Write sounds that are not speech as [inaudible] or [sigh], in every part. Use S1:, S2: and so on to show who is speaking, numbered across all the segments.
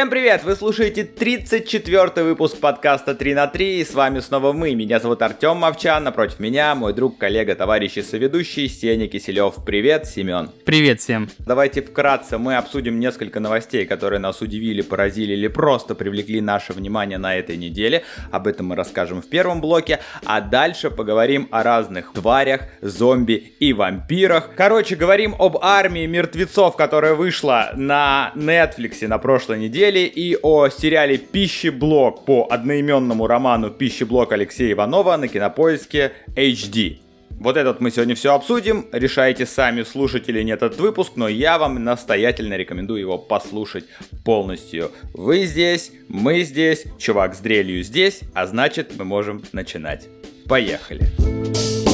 S1: Всем привет! Вы слушаете 34 выпуск подкаста 3 на 3 и с вами снова мы. Меня зовут Артем Мовчан, напротив меня мой друг, коллега, товарищ и соведущий Сеня Киселев. Привет, Семен.
S2: Привет всем.
S1: Давайте вкратце мы обсудим несколько новостей, которые нас удивили, поразили или просто привлекли наше внимание на этой неделе. Об этом мы расскажем в первом блоке, а дальше поговорим о разных тварях, зомби и вампирах. Короче, говорим об армии мертвецов, которая вышла на Netflix на прошлой неделе недели и о сериале «Пищеблок» по одноименному роману «Пищеблок» Алексея Иванова на кинопоиске HD. Вот этот мы сегодня все обсудим. Решайте сами, слушать или нет этот выпуск, но я вам настоятельно рекомендую его послушать полностью. Вы здесь, мы здесь, чувак с дрелью здесь, а значит мы можем начинать. Поехали! Поехали!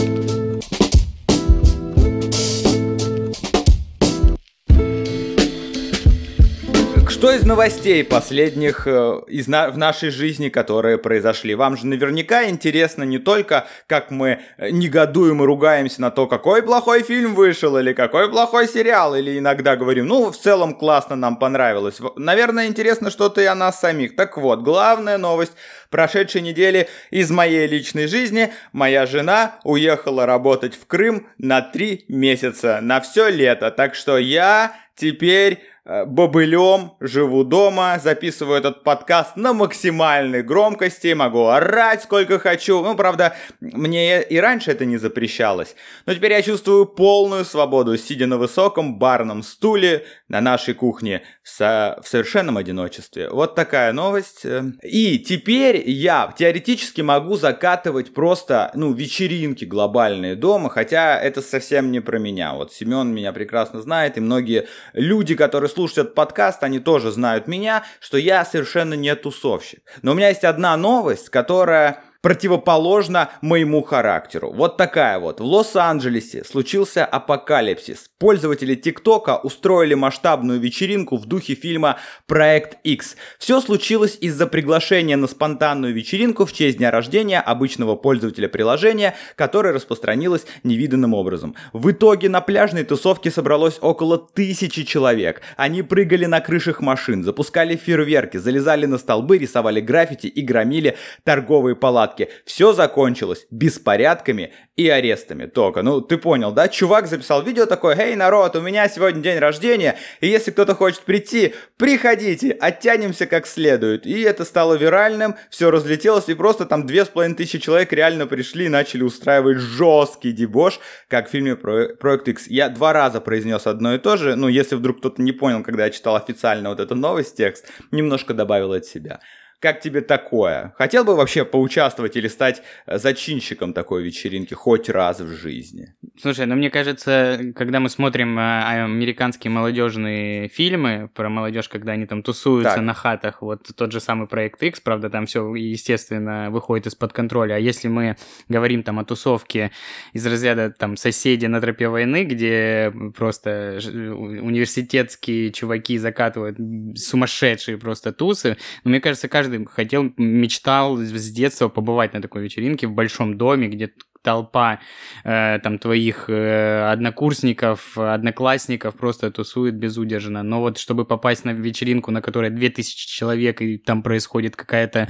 S1: Что из новостей последних э, из на, в нашей жизни, которые произошли? Вам же наверняка интересно не только, как мы э, негодуем и ругаемся на то, какой плохой фильм вышел, или какой плохой сериал, или иногда говорим, ну, в целом классно, нам понравилось. Наверное, интересно что-то и о нас самих. Так вот, главная новость прошедшей недели из моей личной жизни. Моя жена уехала работать в Крым на три месяца, на все лето. Так что я теперь бобылем, живу дома, записываю этот подкаст на максимальной громкости, могу орать сколько хочу. Ну, правда, мне и раньше это не запрещалось. Но теперь я чувствую полную свободу, сидя на высоком барном стуле на нашей кухне со, в совершенном одиночестве. Вот такая новость. И теперь я теоретически могу закатывать просто, ну, вечеринки глобальные дома, хотя это совсем не про меня. Вот Семен меня прекрасно знает, и многие люди, которые слушают этот подкаст, они тоже знают меня, что я совершенно не тусовщик. Но у меня есть одна новость, которая противоположно моему характеру. Вот такая вот. В Лос-Анджелесе случился апокалипсис. Пользователи ТикТока устроили масштабную вечеринку в духе фильма «Проект X». Все случилось из-за приглашения на спонтанную вечеринку в честь дня рождения обычного пользователя приложения, которое распространилось невиданным образом. В итоге на пляжной тусовке собралось около тысячи человек. Они прыгали на крышах машин, запускали фейерверки, залезали на столбы, рисовали граффити и громили торговые палатки палатке. Все закончилось беспорядками и арестами только. Ну, ты понял, да? Чувак записал видео такое, «Эй, народ, у меня сегодня день рождения, и если кто-то хочет прийти, приходите, оттянемся как следует». И это стало виральным, все разлетелось, и просто там две с половиной тысячи человек реально пришли и начали устраивать жесткий дебош, как в фильме про Проект X. Я два раза произнес одно и то же, ну, если вдруг кто-то не понял, когда я читал официально вот эту новость, текст, немножко добавил от себя. Как тебе такое? Хотел бы вообще поучаствовать или стать э, зачинщиком такой вечеринки хоть раз в жизни?
S2: Слушай, ну мне кажется, когда мы смотрим э, американские молодежные фильмы про молодежь, когда они там тусуются так. на хатах, вот тот же самый проект X, правда, там все, естественно, выходит из-под контроля. А если мы говорим там о тусовке из разряда там соседи на тропе войны, где просто университетские чуваки закатывают сумасшедшие просто тусы, ну, мне кажется, каждый каждый хотел, мечтал с детства побывать на такой вечеринке в большом доме, где толпа э, там твоих э, однокурсников, одноклассников просто тусует безудержно. Но вот чтобы попасть на вечеринку, на которой 2000 человек, и там происходит какая-то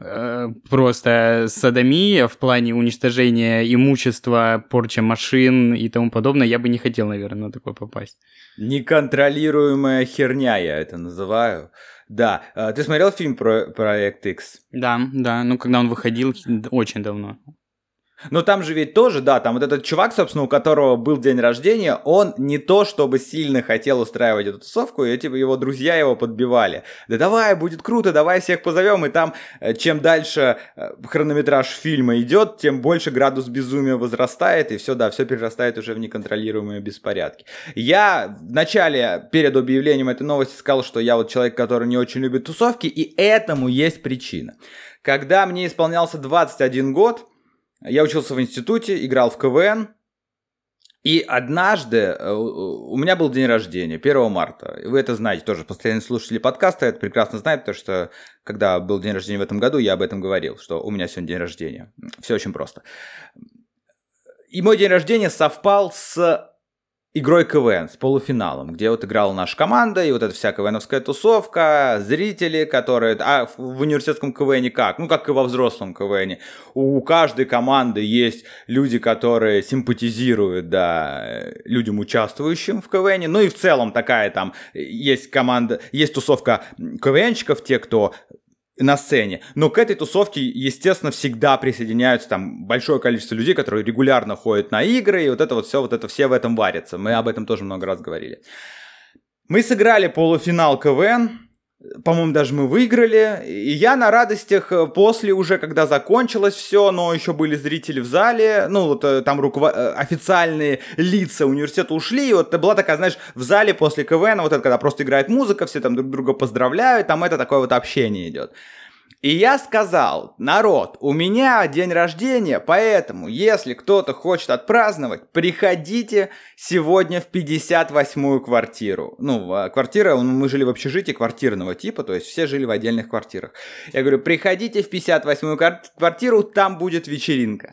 S2: э, просто садомия в плане уничтожения имущества, порча машин и тому подобное, я бы не хотел, наверное, на такое попасть.
S1: Неконтролируемая херня я это называю. Да, а, ты смотрел фильм про Проект X?
S2: Да, да, ну когда он выходил очень давно.
S1: Но там же ведь тоже, да, там вот этот чувак, собственно, у которого был день рождения, он не то чтобы сильно хотел устраивать эту тусовку, и типа его друзья его подбивали. Да давай, будет круто, давай всех позовем, и там э, чем дальше э, хронометраж фильма идет, тем больше градус безумия возрастает, и все, да, все перерастает уже в неконтролируемые беспорядки. Я в начале, перед объявлением этой новости, сказал, что я вот человек, который не очень любит тусовки, и этому есть причина. Когда мне исполнялся 21 год, я учился в институте, играл в КВН, и однажды э, у меня был день рождения, 1 марта. Вы это знаете тоже, постоянные слушатели подкаста это прекрасно знают, потому что когда был день рождения в этом году, я об этом говорил, что у меня сегодня день рождения. Все очень просто. И мой день рождения совпал с игрой КВН, с полуфиналом, где вот играла наша команда, и вот эта вся КВНовская тусовка, зрители, которые... А в университетском КВНе как? Ну, как и во взрослом КВНе. У каждой команды есть люди, которые симпатизируют, да, людям, участвующим в КВНе. Ну и в целом такая там есть команда, есть тусовка КВНщиков, те, кто на сцене. Но к этой тусовке, естественно, всегда присоединяются там большое количество людей, которые регулярно ходят на игры, и вот это вот все, вот это все в этом варятся. Мы об этом тоже много раз говорили. Мы сыграли полуфинал КВН, по-моему, даже мы выиграли. И я на радостях э, после уже, когда закончилось все, но еще были зрители в зале, ну, вот э, там руковод... Э, официальные лица университета ушли, и вот была такая, знаешь, в зале после КВН, вот это когда просто играет музыка, все там друг друга поздравляют, там это такое вот общение идет. И я сказал, народ, у меня день рождения, поэтому, если кто-то хочет отпраздновать, приходите сегодня в 58-ю квартиру. Ну, а квартира, мы жили в общежитии квартирного типа, то есть все жили в отдельных квартирах. Я говорю, приходите в 58-ю квартиру, там будет вечеринка.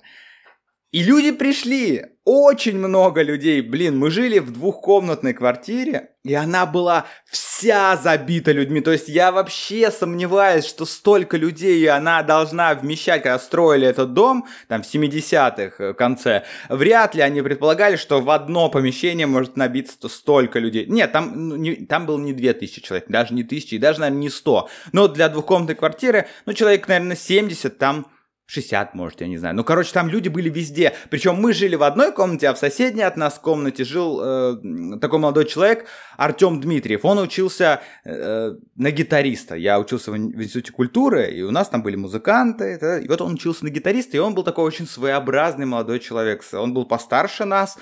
S1: И люди пришли, очень много людей. Блин, мы жили в двухкомнатной квартире, и она была вся забита людьми. То есть я вообще сомневаюсь, что столько людей она должна вмещать, когда строили этот дом, там, в 70-х э, конце. Вряд ли они предполагали, что в одно помещение может набиться столько людей. Нет, там, не, там было не 2000 человек, даже не 1000, и даже, наверное, не 100. Но для двухкомнатной квартиры, ну, человек, наверное, 70 там 60, может, я не знаю. Ну, короче, там люди были везде. Причем мы жили в одной комнате, а в соседней от нас комнате жил э, такой молодой человек, Артем Дмитриев. Он учился э, на гитариста. Я учился в, в Институте культуры, и у нас там были музыканты. Да, и вот он учился на гитариста, и он был такой очень своеобразный молодой человек. Он был постарше нас.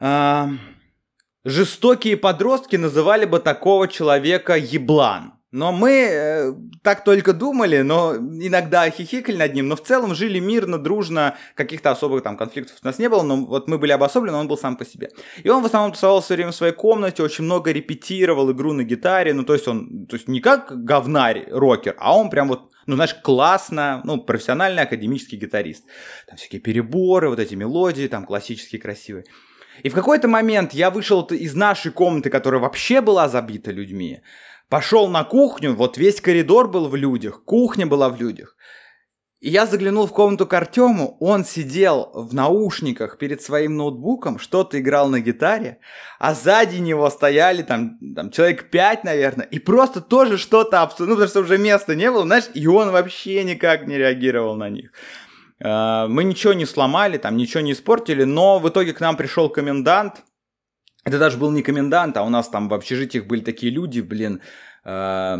S1: Э, жестокие подростки называли бы такого человека еблан. Но мы э, так только думали, но иногда хихикали над ним, но в целом жили мирно, дружно, каких-то особых там конфликтов у нас не было, но вот мы были обособлены, он был сам по себе. И он в основном тусовался все время в своей комнате, очень много репетировал игру на гитаре, ну то есть он, то есть не как говнарь, рокер, а он прям вот ну, знаешь, классно, ну, профессиональный академический гитарист. Там всякие переборы, вот эти мелодии, там классические, красивые. И в какой-то момент я вышел из нашей комнаты, которая вообще была забита людьми, Пошел на кухню, вот весь коридор был в людях, кухня была в людях. И я заглянул в комнату к Артему, он сидел в наушниках перед своим ноутбуком, что-то играл на гитаре, а сзади него стояли там, там человек пять, наверное, и просто тоже что-то абсолютно, ну, потому что уже места не было, знаешь, и он вообще никак не реагировал на них. А, мы ничего не сломали, там ничего не испортили, но в итоге к нам пришел комендант, это даже был не комендант, а у нас там в общежитиях были такие люди, блин, э,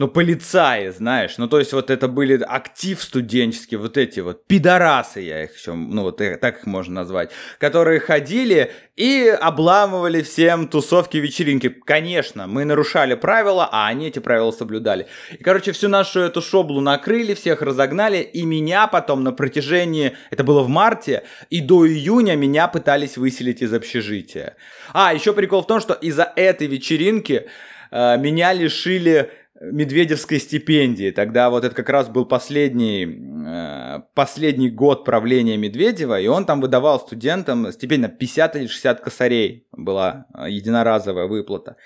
S1: ну, полицаи, знаешь. Ну, то есть, вот это были актив студенческий, вот эти вот пидорасы, я их еще, ну, вот так их можно назвать, которые ходили и обламывали всем тусовки, вечеринки. Конечно, мы нарушали правила, а они эти правила соблюдали. И, короче, всю нашу эту шоблу накрыли, всех разогнали, и меня потом на протяжении, это было в марте, и до июня меня пытались выселить из общежития. А, еще прикол в том, что из-за этой вечеринки э, меня лишили Медведевской стипендии. Тогда вот это как раз был последний, э, последний год правления Медведева, и он там выдавал студентам стипендию на 50 или 60 косарей была э, единоразовая выплата.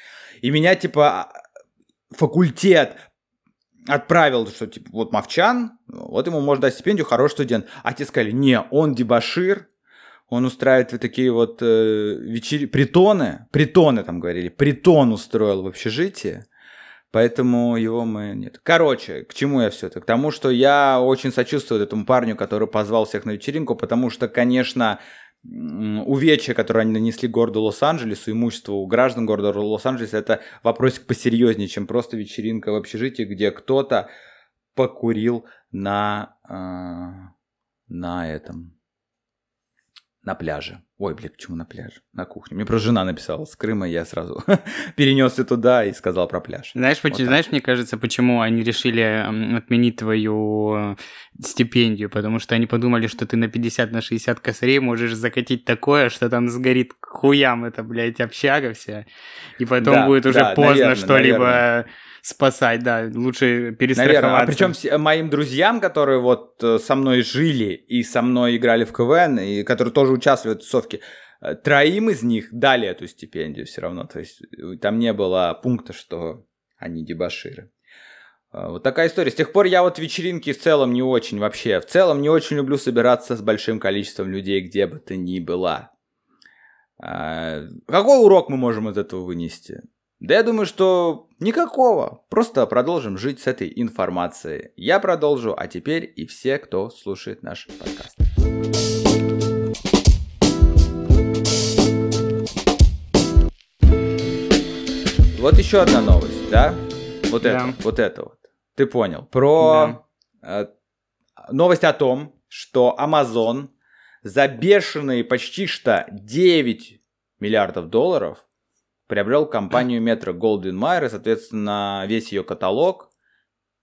S1: И меня типа факультет отправил, что типа вот Мовчан, вот ему можно дать стипендию, хороший студент. А те сказали, не, он дебашир, он устраивает вот такие вот э, вечери... притоны, притоны там говорили, притон устроил в общежитии, Поэтому его мы нет. Короче, к чему я все это? К тому, что я очень сочувствую этому парню, который позвал всех на вечеринку, потому что, конечно, увечья, которые они нанесли городу Лос-Анджелесу, имуществу граждан города Лос-Анджелеса, это вопросик посерьезнее, чем просто вечеринка в общежитии, где кто-то покурил на, э, на этом, на пляже. Ой, блин, почему на пляже? На кухне. Мне просто жена написала с Крыма, я сразу [laughs] перенесся туда и сказал про пляж.
S2: Знаешь, вот почему, знаешь, мне кажется, почему они решили отменить твою стипендию? Потому что они подумали, что ты на 50 на 60 косарей можешь закатить такое, что там сгорит хуям это, блядь, общага вся. И потом да, будет уже да, поздно что-либо спасать, да, лучше перестраховаться. Наверное. А
S1: причем моим друзьям, которые вот э, со мной жили и со мной играли в КВН, и которые тоже участвовали в тусовке, э, троим из них дали эту стипендию все равно. То есть э, там не было пункта, что они дебаширы. Вот такая история. С тех пор я вот вечеринки в целом не очень вообще. В целом не очень люблю собираться с большим количеством людей, где бы ты ни была. А, какой урок мы можем из этого вынести? Да я думаю, что никакого. Просто продолжим жить с этой информацией. Я продолжу, а теперь и все, кто слушает наш подкаст. Вот еще одна новость, да? Вот да. это, вот это вот. Ты понял. Про да. э, новость о том, что Amazon за бешеные почти что 9 миллиардов долларов приобрел компанию Metro Goldwyn Mayer, и, соответственно, весь ее каталог.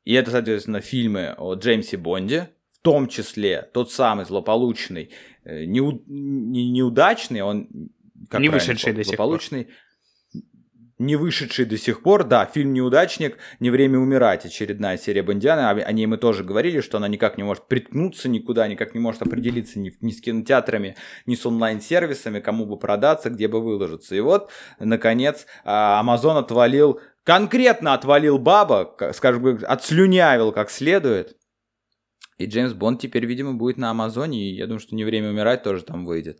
S1: И это, соответственно, фильмы о Джеймсе Бонде, в том числе тот самый злополучный, э, неу, не, неудачный, он
S2: как не вышедший до
S1: сих пор не вышедший до сих пор, да, фильм «Неудачник», «Не время умирать», очередная серия Бондиана, о ней мы тоже говорили, что она никак не может приткнуться никуда, никак не может определиться ни, ни с кинотеатрами, ни с онлайн-сервисами, кому бы продаться, где бы выложиться. И вот, наконец, а, Amazon отвалил, конкретно отвалил баба, скажем, отслюнявил как следует, и Джеймс Бонд теперь, видимо, будет на Амазоне, и я думаю, что «Не время умирать» тоже там выйдет.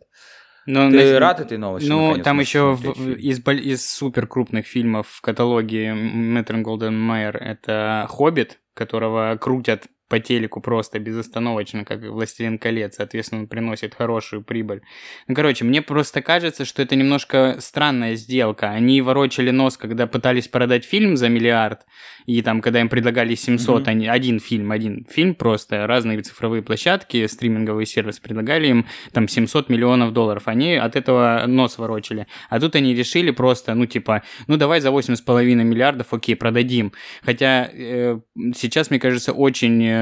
S1: Но Ты на... рад этой новости?
S2: Ну, там еще в, из, из супер крупных фильмов в каталоге Мэтрон Голден Майер это «Хоббит», которого крутят по телеку просто безостановочно, как «Властелин колец», соответственно, он приносит хорошую прибыль. Ну, короче, мне просто кажется, что это немножко странная сделка. Они ворочали нос, когда пытались продать фильм за миллиард, и там, когда им предлагали 700, mm-hmm. они, один фильм, один фильм просто, разные цифровые площадки, стриминговый сервис предлагали им там 700 миллионов долларов. Они от этого нос ворочали. А тут они решили просто, ну, типа, ну, давай за 8,5 миллиардов, окей, продадим. Хотя э, сейчас, мне кажется, очень Э,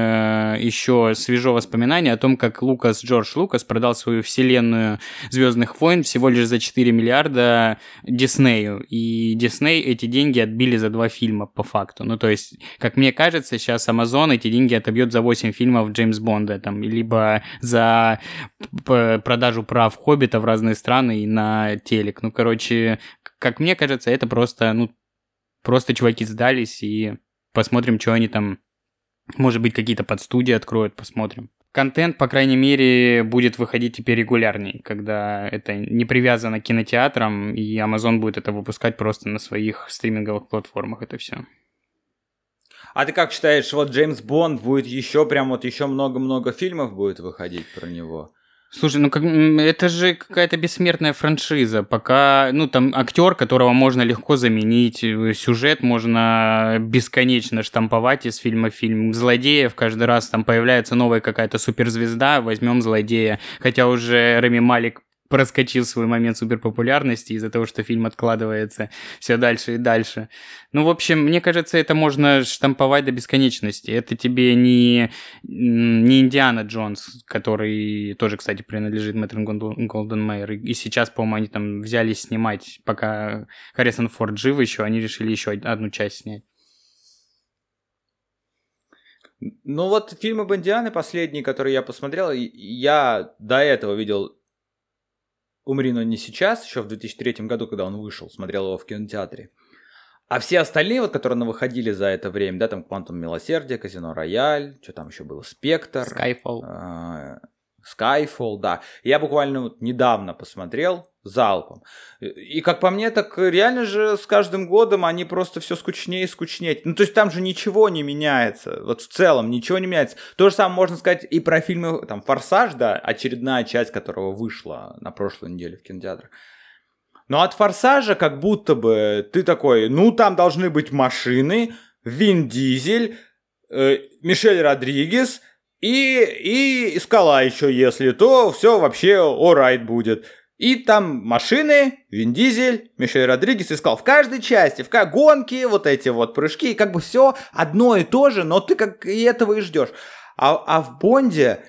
S2: еще свежо воспоминание о том, как Лукас, Джордж Лукас продал свою вселенную Звездных войн всего лишь за 4 миллиарда Диснею. И Дисней эти деньги отбили за два фильма, по факту. Ну, то есть, как мне кажется, сейчас Amazon эти деньги отобьет за 8 фильмов Джеймс Бонда, там, либо за продажу прав Хоббита в разные страны и на телек. Ну, короче, как мне кажется, это просто, ну, просто чуваки сдались и посмотрим, что они там может быть, какие-то подстудии откроют, посмотрим. Контент, по крайней мере, будет выходить теперь регулярней, когда это не привязано к кинотеатрам, и Amazon будет это выпускать просто на своих стриминговых платформах, это все.
S1: А ты как считаешь, вот Джеймс Бонд будет еще прям вот еще много-много фильмов будет выходить про него?
S2: Слушай, ну как, это же какая-то бессмертная франшиза. Пока, ну там актер, которого можно легко заменить, э, сюжет можно бесконечно штамповать из фильма в фильм. Злодеев каждый раз там появляется новая какая-то суперзвезда, возьмем злодея. Хотя уже Рами Малик проскочил свой момент суперпопулярности из-за того, что фильм откладывается все дальше и дальше. Ну, в общем, мне кажется, это можно штамповать до бесконечности. Это тебе не, не Индиана Джонс, который тоже, кстати, принадлежит Мэтрин Голден Майер. И сейчас, по-моему, они там взялись снимать, пока Харрисон Форд жив еще, они решили еще одну часть снять.
S1: Ну вот фильмы Бондианы последние, которые я посмотрел, я до этого видел «Умри, но не сейчас», еще в 2003 году, когда он вышел, смотрел его в кинотеатре. А все остальные, вот, которые выходили за это время, да, там «Квантум милосердия», «Казино Рояль», что там еще было, «Спектр».
S2: «Скайфолл».
S1: Skyfall, да. Я буквально вот недавно посмотрел залпом. И как по мне, так реально же с каждым годом они просто все скучнее и скучнее. Ну, то есть там же ничего не меняется. Вот в целом ничего не меняется. То же самое можно сказать и про фильмы, там, «Форсаж», да, очередная часть которого вышла на прошлой неделе в кинотеатрах. Но от «Форсажа» как будто бы ты такой, ну, там должны быть машины, Вин Дизель, э, Мишель Родригес – и, и скала еще, если, то все вообще орайт будет. И там машины, Вин Дизель, Мишель Родригес искал в каждой части, в гонки, вот эти вот прыжки, как бы все одно и то же, но ты как и этого и ждешь. А, а в Бонде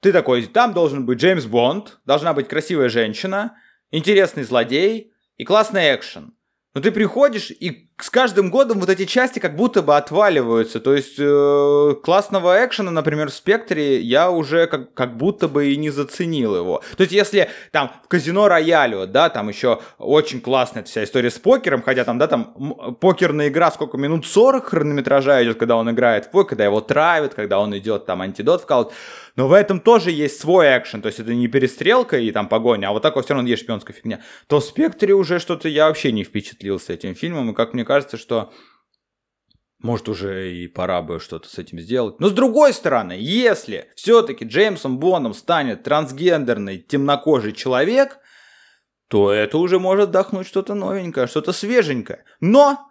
S1: ты такой, там должен быть Джеймс Бонд, должна быть красивая женщина, интересный злодей и классный экшен. Но ты приходишь, и с каждым годом вот эти части как будто бы отваливаются. То есть э, классного экшена, например, в Спектре я уже как, как будто бы и не заценил его. То есть если там в Казино Роялю, да, там еще очень классная вся история с покером, хотя там, да, там покерная игра сколько минут 40 хронометража идет, когда он играет в покер, когда его травят, когда он идет там антидот вкалывать. Но в этом тоже есть свой экшен, то есть это не перестрелка и там погоня, а вот так вот все равно есть шпионская фигня. То в «Спектре» уже что-то я вообще не впечатлился этим фильмом, и как мне кажется, что может, уже и пора бы что-то с этим сделать. Но с другой стороны, если все-таки Джеймсом Бондом станет трансгендерный темнокожий человек, то это уже может вдохнуть что-то новенькое, что-то свеженькое. Но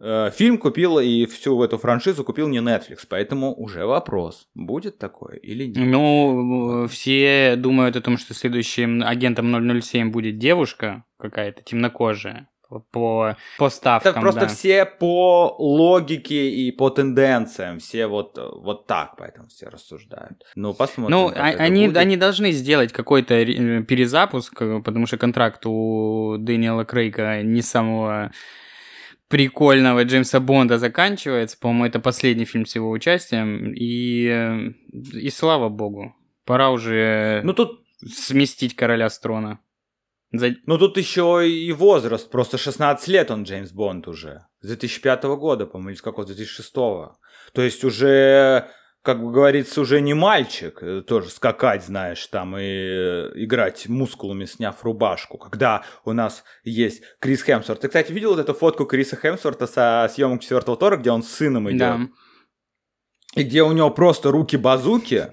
S1: Э, фильм купил и всю эту франшизу купил не Netflix, поэтому уже вопрос, будет такое или нет.
S2: Ну, все думают о том, что следующим агентом 007 будет девушка какая-то темнокожая по, по ставкам.
S1: Это просто
S2: да.
S1: все по логике и по тенденциям, все вот, вот так, поэтому все рассуждают. Ну, посмотрим.
S2: Ну, а, они, они должны сделать какой-то э, перезапуск, потому что контракт у Дэниела Крейга не самого прикольного Джеймса Бонда заканчивается. По-моему, это последний фильм с его участием. И, э, и слава богу, пора уже ну, тут... сместить короля с трона.
S1: За... Ну тут еще и возраст, просто 16 лет он Джеймс Бонд уже. С 2005 года, по-моему, или с какого 2006. То есть уже как бы говорится, уже не мальчик, э, тоже скакать, знаешь, там и э, играть мускулами, сняв рубашку, когда у нас есть Крис Хемсворт. Ты, кстати, видел вот эту фотку Криса Хемсворта со съемок четвертого Тора, где он с сыном идет? Да. И где у него просто руки-базуки,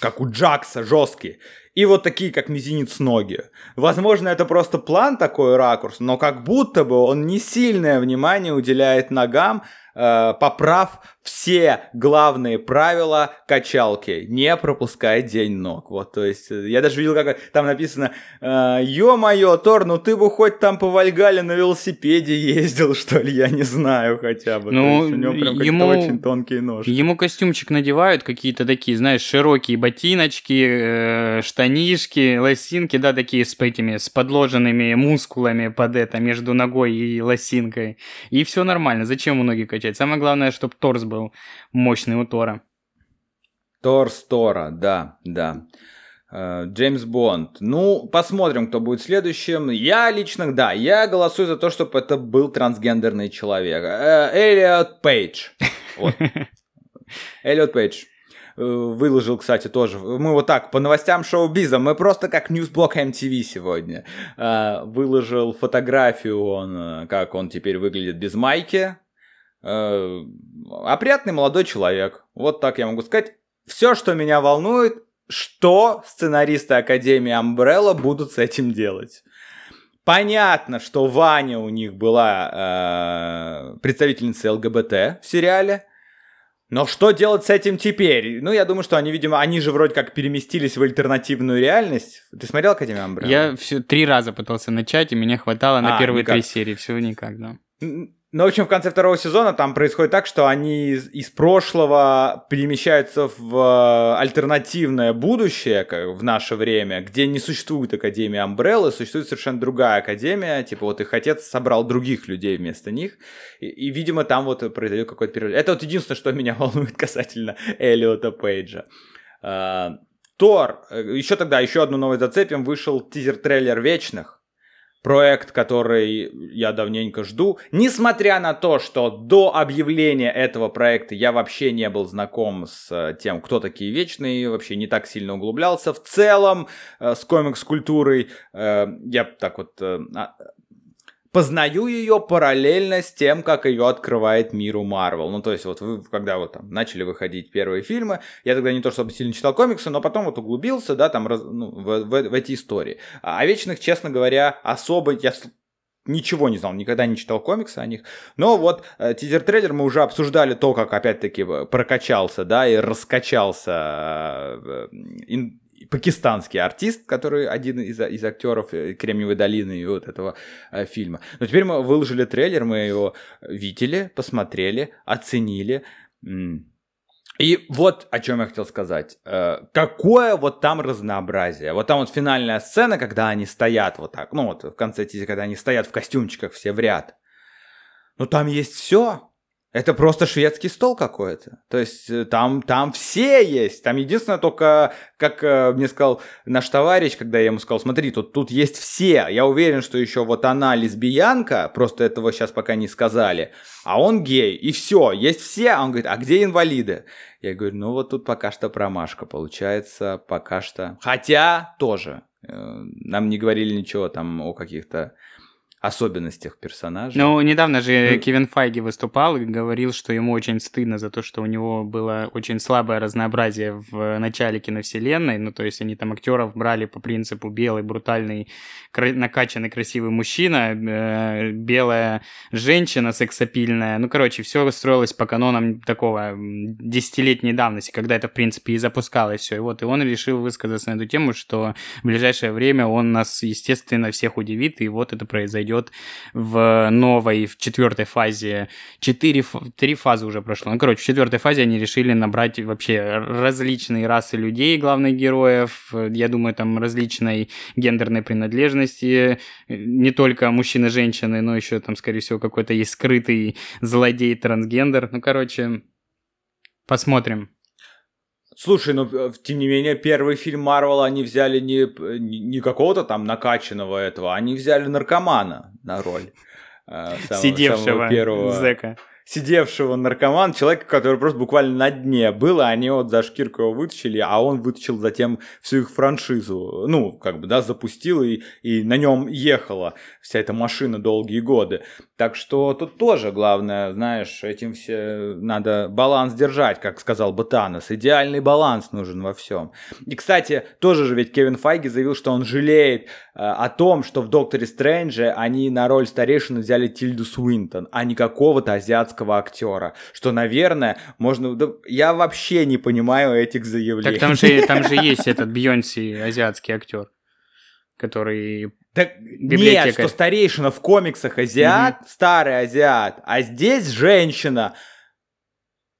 S1: как у Джакса, жесткие, и вот такие, как мизинец ноги. Возможно, это просто план такой ракурс, но как будто бы он не сильное внимание уделяет ногам, э, поправ все главные правила качалки. Не пропускай день ног. Вот, то есть, э, я даже видел, как там написано, э, ё-моё, Тор, ну ты бы хоть там по Вальгале на велосипеде ездил, [laughs] что ли, я не знаю хотя бы.
S2: Ну, есть, у него прям ему, очень тонкие ножки. Ему костюмчик надевают какие-то такие, знаешь, широкие ботиночки, э, штанишки, лосинки, да, такие с этими, с подложенными мускулами под это, между ногой и лосинкой. И все нормально. Зачем ему ноги качать? Самое главное, чтобы торс был мощный у Тора.
S1: Тор Стора, да, да. Э, Джеймс Бонд. Ну, посмотрим, кто будет следующим. Я лично, да, я голосую за то, чтобы это был трансгендерный человек. Э, Эллиот Пейдж. [laughs] Вот. Эллиот Пейдж э, выложил, кстати, тоже. Мы вот так, по новостям шоу-биза, мы просто как News блок MTV сегодня. Выложил фотографию он, как он теперь выглядит без майки. Э, опрятный молодой человек. Вот так я могу сказать. Все, что меня волнует, что сценаристы Академии Umbrella будут с этим делать. Понятно, что Ваня у них была э, представительницей ЛГБТ в сериале. Но что делать с этим теперь? Ну, я думаю, что они, видимо, они же вроде как переместились в альтернативную реальность. Ты смотрел Академию Umbrella?
S2: Я все три раза пытался начать, и меня хватало на а, первые никак. три серии. Все никак, да.
S1: Ну, в общем, в конце второго сезона там происходит так, что они из, из прошлого перемещаются в э, альтернативное будущее, как в наше время, где не существует Академия Амбреллы, существует совершенно другая Академия, типа вот их отец собрал других людей вместо них, и, и видимо, там вот произойдет какой-то перерыв. Это вот единственное, что [laughs] меня волнует касательно Эллиота Пейджа. Uh, Тор, э, еще тогда, еще одну новость зацепим, вышел тизер-трейлер Вечных, проект, который я давненько жду. Несмотря на то, что до объявления этого проекта я вообще не был знаком с э, тем, кто такие вечные, вообще не так сильно углублялся. В целом, э, с комикс-культурой э, я так вот а, познаю ее параллельно с тем, как ее открывает миру Марвел. Ну, то есть, вот вы, когда вот там начали выходить первые фильмы, я тогда не то чтобы сильно читал комиксы, но потом вот углубился, да, там, раз, ну, в, в, в эти истории. А о Вечных, честно говоря, особо я ничего не знал, никогда не читал комиксы о них. Но вот э, тизер-трейлер мы уже обсуждали то, как опять-таки прокачался, да, и раскачался э, ин, пакистанский артист, который один из, из актеров э, Кремниевой долины и вот этого э, фильма. Но теперь мы выложили трейлер, мы его видели, посмотрели, оценили. И вот о чем я хотел сказать. Э, какое вот там разнообразие. Вот там вот финальная сцена, когда они стоят вот так, ну вот в конце тизера, когда они стоят в костюмчиках все в ряд. но там есть все. Это просто шведский стол какой-то. То есть э, там, там все есть. Там единственное только, как э, мне сказал наш товарищ, когда я ему сказал, смотри, тут, тут есть все. Я уверен, что еще вот она лесбиянка, просто этого сейчас пока не сказали, а он гей, и все, есть все. А он говорит, а где инвалиды? Я говорю, ну вот тут пока что промашка получается, пока что. Хотя тоже. Э, нам не говорили ничего там о каких-то особенностях персонажа.
S2: Ну, недавно же ну... Кевин Файги выступал и говорил, что ему очень стыдно за то, что у него было очень слабое разнообразие в начале киновселенной. Ну, то есть они там актеров брали по принципу белый, брутальный, кра- накачанный, красивый мужчина, э- белая женщина сексапильная. Ну, короче, все строилось по канонам такого десятилетней давности, когда это, в принципе, и запускалось все. И вот, и он решил высказаться на эту тему, что в ближайшее время он нас, естественно, всех удивит, и вот это произойдет идет в новой, в четвертой фазе. Четыре, три фазы уже прошло. Ну, короче, в четвертой фазе они решили набрать вообще различные расы людей, главных героев. Я думаю, там различной гендерной принадлежности. Не только мужчины, женщины, но еще там, скорее всего, какой-то есть скрытый злодей трансгендер. Ну, короче, посмотрим.
S1: Слушай, ну, э, тем не менее, первый фильм Марвела они взяли не, не какого-то там накачанного этого, они взяли наркомана на роль.
S2: Э, самого, Сидевшего самого первого. зэка
S1: сидевшего наркоман, человека, который просто буквально на дне был, а они вот за шкирку его вытащили, а он вытащил затем всю их франшизу, ну, как бы, да, запустил и, и на нем ехала вся эта машина долгие годы. Так что тут тоже главное, знаешь, этим все надо баланс держать, как сказал бы Танос. Идеальный баланс нужен во всем. И, кстати, тоже же ведь Кевин Файги заявил, что он жалеет э, о том, что в Докторе Стрэнджа они на роль старейшины взяли Тильду Суинтон, а не какого-то азиатского азиатского актера, что, наверное, можно... Да, я вообще не понимаю этих заявлений.
S2: Так там же, там же [laughs] есть этот Бьонси, азиатский актер, который
S1: так нет, что старейшина в комиксах азиат, mm старый азиат, а здесь женщина.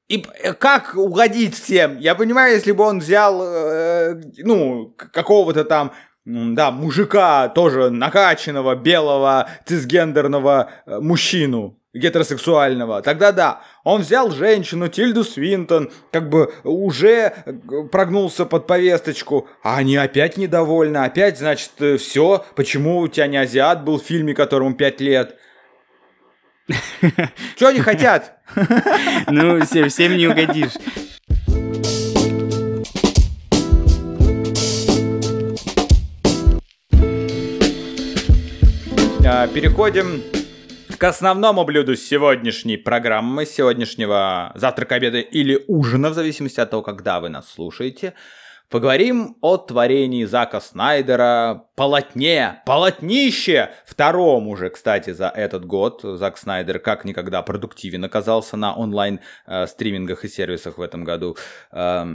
S1: И как угодить всем? Я понимаю, если бы он взял, э, ну, какого-то там, да, мужика, тоже накачанного, белого, цисгендерного э, мужчину, гетеросексуального, тогда да, он взял женщину, Тильду Свинтон, как бы уже э, прогнулся под повесточку, а они опять недовольны, опять, значит, э, все, почему у тебя не азиат был в фильме, которому пять лет? [laughs] Что они хотят?
S2: Ну, всем, всем не угодишь.
S1: А, переходим к основному блюду сегодняшней программы, сегодняшнего завтрака, обеда или ужина, в зависимости от того, когда вы нас слушаете. Поговорим о творении Зака Снайдера, полотне, полотнище, втором уже, кстати, за этот год. Зак Снайдер как никогда продуктивен оказался на онлайн-стримингах э, и сервисах в этом году. Э,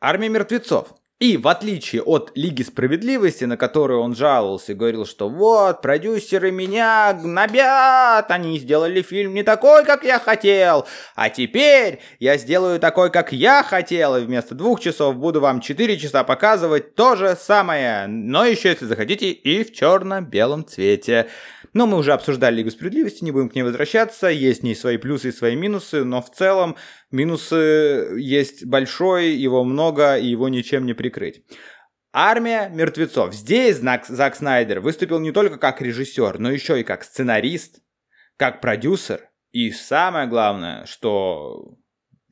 S1: Армия мертвецов. И в отличие от Лиги Справедливости, на которую он жаловался и говорил, что вот, продюсеры меня гнобят, они сделали фильм не такой, как я хотел, а теперь я сделаю такой, как я хотел, и вместо двух часов буду вам четыре часа показывать то же самое, но еще, если захотите, и в черно-белом цвете. Но мы уже обсуждали Лигу Справедливости, не будем к ней возвращаться. Есть в ней свои плюсы и свои минусы, но в целом минусы есть большой, его много, и его ничем не прикрыть. Армия мертвецов. Здесь Зак, Зак Снайдер выступил не только как режиссер, но еще и как сценарист, как продюсер. И самое главное, что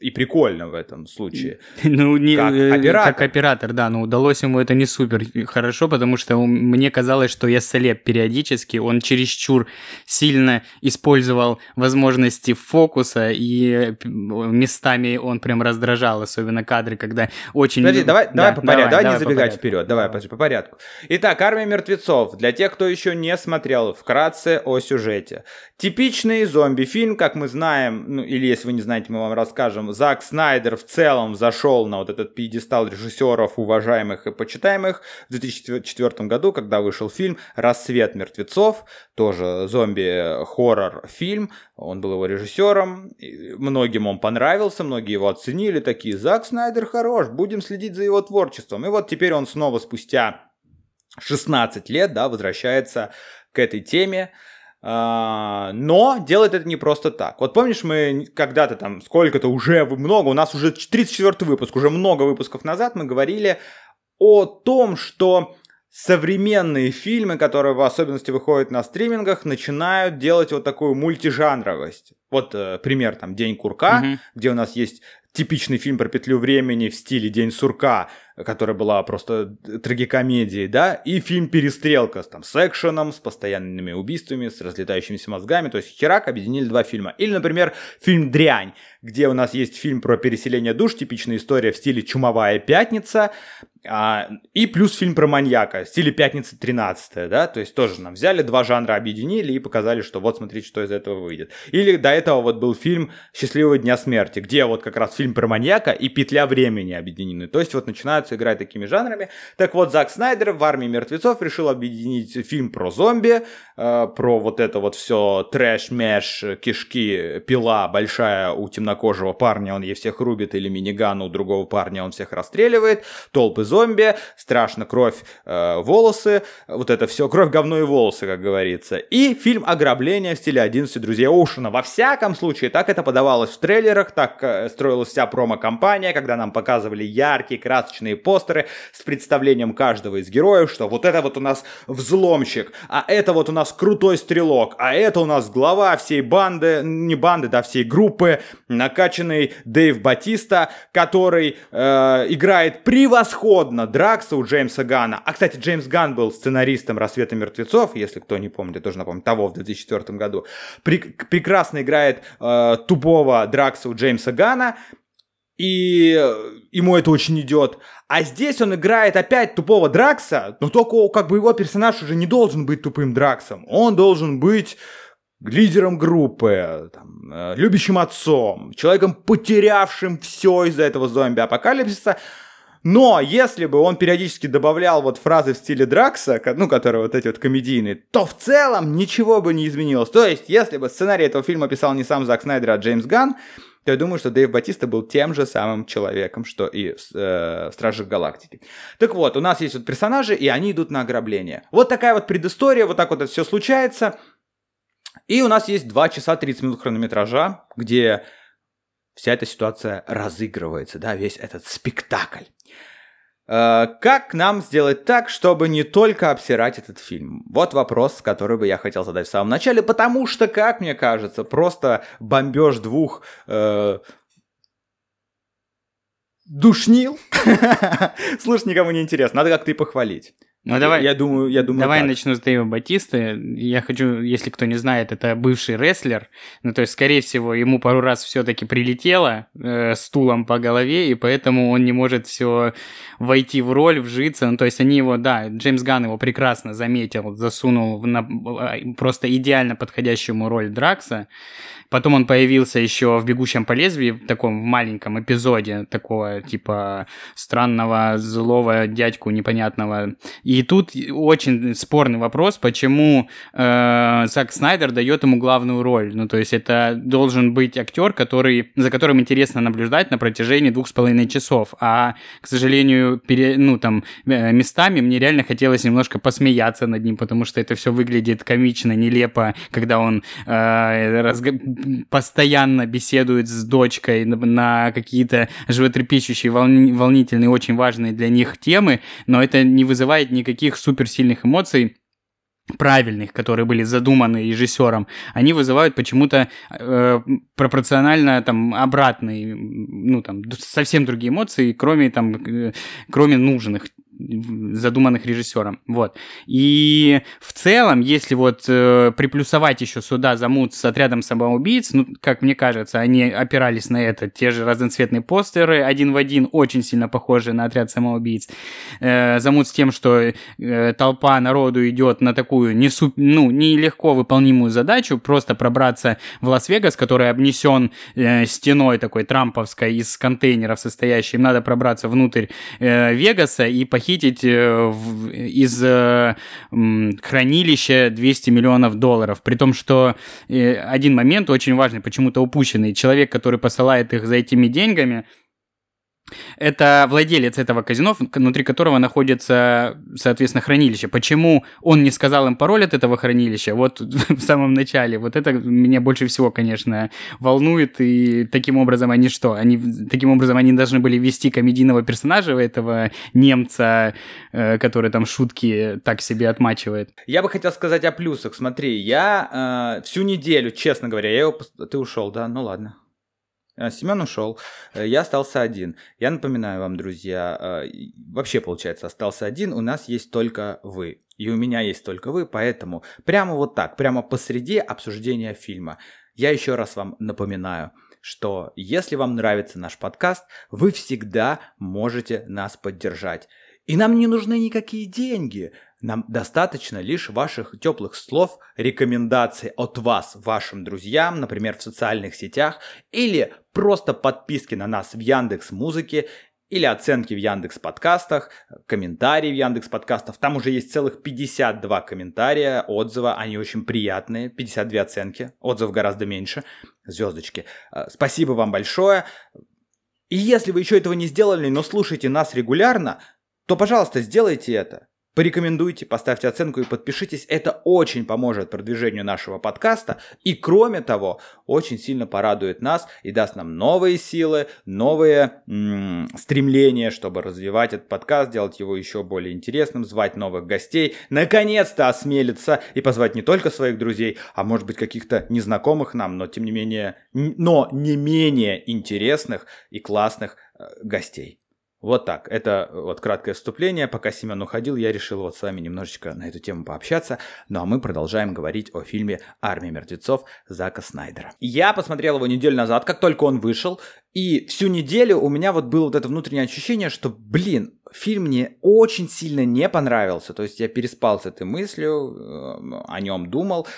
S1: и прикольно в этом случае. [laughs]
S2: Ну, не, как э, оператор. Как оператор, да, но удалось ему это не супер хорошо, потому что мне казалось, что я слеп периодически, он чересчур сильно использовал возможности фокуса, и местами он прям раздражал, особенно кадры, когда очень...
S1: Подожди, давай, да, давай по порядку, давай, давай не забегать вперед, давай, подожди, по порядку. Итак, «Армия мертвецов», для тех, кто еще не смотрел, вкратце о сюжете. Типичный зомби-фильм, как мы знаем, ну или если вы не знаете, мы вам расскажем, Зак Снайдер в целом зашел на вот этот пьедестал режиссеров, уважаемых и почитаемых в 2004 году, когда вышел фильм «Рассвет мертвецов», тоже зомби-хоррор фильм, он был его режиссером, многим он понравился, многие его оценили, такие «Зак Снайдер хорош, будем следить за его творчеством». И вот теперь он снова спустя 16 лет, да, возвращается к этой теме, но делает это не просто так. Вот помнишь, мы когда-то там, сколько-то уже много, у нас уже 34 выпуск, уже много выпусков назад мы говорили о том, что современные фильмы, которые в особенности выходят на стримингах, начинают делать вот такую мультижанровость. Вот э, пример там «День курка», угу. где у нас есть типичный фильм про петлю времени в стиле «День сурка», которая была просто трагикомедией, да, и фильм «Перестрелка» там, с экшеном, с постоянными убийствами, с разлетающимися мозгами, то есть херак объединили два фильма. Или, например, фильм «Дрянь», где у нас есть фильм про переселение душ, типичная история в стиле «Чумовая пятница», а, и плюс фильм про маньяка в стиле «Пятница 13 да, то есть тоже нам взяли два жанра, объединили и показали, что вот смотрите, что из этого выйдет. Или до этого вот был фильм «Счастливого дня смерти», где вот как раз фильм про маньяка и «Петля времени» объединены. То есть вот начинаются играть такими жанрами. Так вот, Зак Снайдер в «Армии мертвецов» решил объединить фильм про зомби, э, про вот это вот все трэш, мэш, кишки, пила большая у темнокожего парня, он ей всех рубит, или миниган у другого парня, он всех расстреливает, толпы зомби, страшно кровь, э, волосы, вот это все, кровь, говно и волосы, как говорится. И фильм «Ограбление» в стиле 11 друзей Оушена. Во всяком случае, так это подавалось в трейлерах, так э, строилась вся промо-компания, когда нам показывали яркие красочные постеры с представлением каждого из героев, что вот это вот у нас взломщик, а это вот у нас крутой стрелок, а это у нас глава всей банды, не банды, да, всей группы, накачанный Дэйв Батиста, который э, играет превосходно Дракса у Джеймса Гана. А, кстати, Джеймс Ган был сценаристом «Рассвета мертвецов», если кто не помнит, я тоже напомню, того в 2004 году. Прек- прекрасно играет э, тупого Дракса у Джеймса Гана, и ему это очень идет. А здесь он играет опять тупого Дракса, но только как бы его персонаж уже не должен быть тупым Драксом. Он должен быть лидером группы, там, э, любящим отцом, человеком, потерявшим все из-за этого зомби-апокалипсиса. Но если бы он периодически добавлял вот фразы в стиле Дракса, ну, которые вот эти вот комедийные, то в целом ничего бы не изменилось. То есть, если бы сценарий этого фильма писал не сам Зак Снайдер, а Джеймс Ганн, то я думаю, что Дэйв Батиста был тем же самым человеком, что и э, Стражи Галактики. Так вот, у нас есть вот персонажи, и они идут на ограбление. Вот такая вот предыстория, вот так вот это все случается. И у нас есть 2 часа 30 минут хронометража, где вся эта ситуация разыгрывается, да, весь этот спектакль. Э, как нам сделать так, чтобы не только обсирать этот фильм? Вот вопрос, который бы я хотел задать в самом начале, потому что, как мне кажется, просто бомбеж двух э, душнил. [laughs] Слушай, никому не интересно, надо как-то и похвалить.
S2: Ну, давай,
S1: я думаю, я думаю
S2: давай
S1: так.
S2: начну с Дэйва Батисты. Я хочу, если кто не знает, это бывший рестлер. Ну, то есть, скорее всего, ему пару раз все-таки прилетело э, стулом по голове, и поэтому он не может все войти в роль, вжиться. Ну, то есть, они его, да, Джеймс Ган его прекрасно заметил, засунул в на, э, просто идеально подходящему роль Дракса. Потом он появился еще в «Бегущем по лезвию», в таком в маленьком эпизоде такого, типа, странного, злого дядьку непонятного. И тут очень спорный вопрос, почему э, Зак Снайдер дает ему главную роль. Ну, то есть это должен быть актер, который, за которым интересно наблюдать на протяжении двух с половиной часов. А, к сожалению, пере, ну, там, э, местами мне реально хотелось немножко посмеяться над ним, потому что это все выглядит комично, нелепо, когда он э, разг постоянно беседует с дочкой на, на какие-то животрепещущие, волни, волнительные, очень важные для них темы, но это не вызывает никаких суперсильных эмоций правильных, которые были задуманы режиссером, они вызывают почему-то э, пропорционально там обратные, ну там совсем другие эмоции, кроме там, э, кроме нужных задуманных режиссером. Вот. И в целом, если вот э, приплюсовать еще сюда замут с отрядом самоубийц, ну, как мне кажется, они опирались на это. Те же разноцветные постеры, один в один, очень сильно похожие на отряд самоубийц. Э, замут с тем, что э, толпа народу идет на такую не суп, ну, нелегко выполнимую задачу, просто пробраться в Лас-Вегас, который обнесен э, стеной такой трамповской из контейнеров состоящей. Им надо пробраться внутрь э, Вегаса и похитить похитить э, из э, хранилища 200 миллионов долларов. При том, что э, один момент очень важный, почему-то упущенный. Человек, который посылает их за этими деньгами, Это владелец этого казино, внутри которого находится, соответственно, хранилище. Почему он не сказал им пароль от этого хранилища? Вот [laughs] в самом начале. Вот это меня больше всего, конечно, волнует. И таким образом они что? Они, таким образом они должны были ввести комедийного персонажа, этого немца, э, который там шутки так себе отмачивает.
S1: Я бы хотел сказать о плюсах. Смотри, я э, всю неделю, честно говоря, я его... Ты ушел, да? Ну ладно. Э, Семен ушел, э, я остался один. Я напоминаю вам, друзья, э, вообще, получается, остался один, у нас есть только вы. И у меня есть только вы, поэтому прямо вот так, прямо посреди обсуждения фильма, я еще раз вам напоминаю, что если вам нравится наш подкаст, вы всегда можете нас поддержать. И нам не нужны никакие деньги. Нам достаточно лишь ваших теплых слов, рекомендаций от вас вашим друзьям, например, в социальных сетях, или просто подписки на нас в Яндекс Музыке, или оценки в Яндекс Подкастах, комментарии в Яндекс Подкастах. Там уже есть целых 52 комментария, отзыва, они очень приятные, 52 оценки, отзывов гораздо меньше, звездочки. Э, спасибо вам большое. И если вы еще этого не сделали, но слушаете нас регулярно, то, пожалуйста, сделайте это. Порекомендуйте, поставьте оценку и подпишитесь. Это очень поможет продвижению нашего подкаста. И кроме того, очень сильно порадует нас и даст нам новые силы, новые м- стремления, чтобы развивать этот подкаст, делать его еще более интересным, звать новых гостей. Наконец-то осмелиться и позвать не только своих друзей, а может быть каких-то незнакомых нам, но тем не менее, но не менее интересных и классных э, гостей. Вот так. Это вот краткое вступление. Пока Семен уходил, я решил вот с вами немножечко на эту тему пообщаться. Ну а мы продолжаем говорить о фильме «Армия мертвецов» Зака Снайдера. Я посмотрел его неделю назад, как только он вышел. И всю неделю у меня вот было вот это внутреннее ощущение, что, блин, фильм мне очень сильно не понравился. То есть я переспал с этой мыслью, э, о нем думал.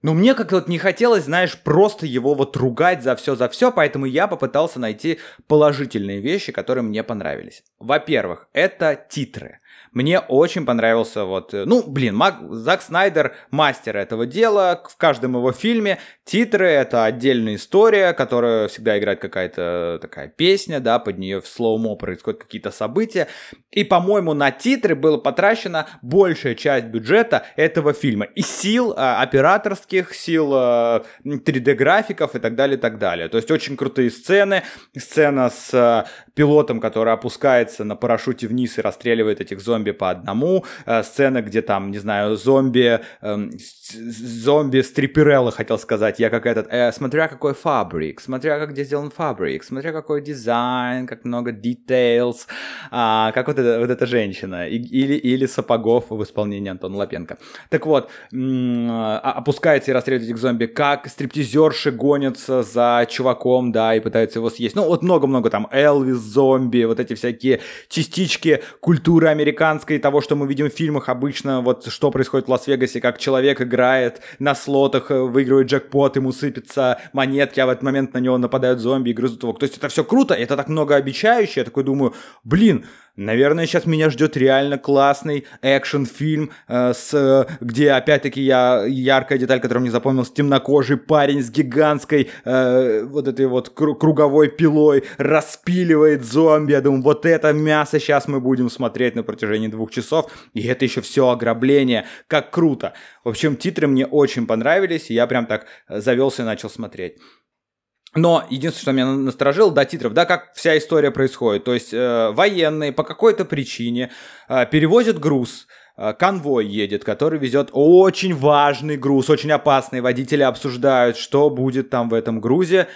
S1: Но мне как-то вот не хотелось, знаешь, просто его вот ругать за все, за все, поэтому я попытался найти положительные вещи, которые мне понравились. Во-первых, это титры. Мне очень понравился вот, э, ну, блин, Мак, Зак Снайдер мастер этого дела, в каждом его фильме титры — это отдельная история, которая всегда играет какая-то такая песня, да, под нее в слоумо происходят какие-то события, и, по-моему, на титры было потрачена большая часть бюджета этого фильма, и сил а, операторских, сил а, 3D-графиков и так далее, и так далее. То есть очень крутые сцены, сцена с а, пилотом, который опускается на парашюте вниз и расстреливает этих зомби по одному, э, сцена, где там, не знаю, зомби, э, зомби стриперелла, хотел сказать, я как этот, э, смотря какой фабрик, смотря как где сделан фабрик, смотря какой дизайн, как много details, а, как вот, это, вот эта женщина, и, или, или сапогов в исполнении Антона Лапенко. Так вот, а, опускается и расстреливает этих зомби, как стриптизерши гонятся за чуваком, да, и пытаются его съесть. Ну, вот много-много там, Элвис, зомби, вот эти всякие частички культуры американской, того, что мы видим в фильмах обычно, вот что происходит в Лас-Вегасе, как человек играет на слотах, э, выигрывает джекпот, ему сыпятся монетки, а в этот момент на него нападают зомби и грызут его. То есть это все круто, это так многообещающе, я такой думаю, блин, Наверное, сейчас меня ждет реально классный экшен-фильм, э, с, где, опять-таки, я, яркая деталь, которую мне запомнился, темнокожий парень с гигантской э, вот этой вот круговой пилой распиливает зомби. Я думаю, вот это мясо сейчас мы будем смотреть на протяжении двух часов. И это еще все ограбление. Как круто. В общем, титры мне очень понравились, и я прям так завелся и начал смотреть. Но единственное, что меня насторожило до титров, да, как вся история происходит. То есть э, военные по какой-то причине э, перевозят груз, э, конвой едет, который везет очень важный груз, очень опасный. Водители обсуждают, что будет там в этом грузе.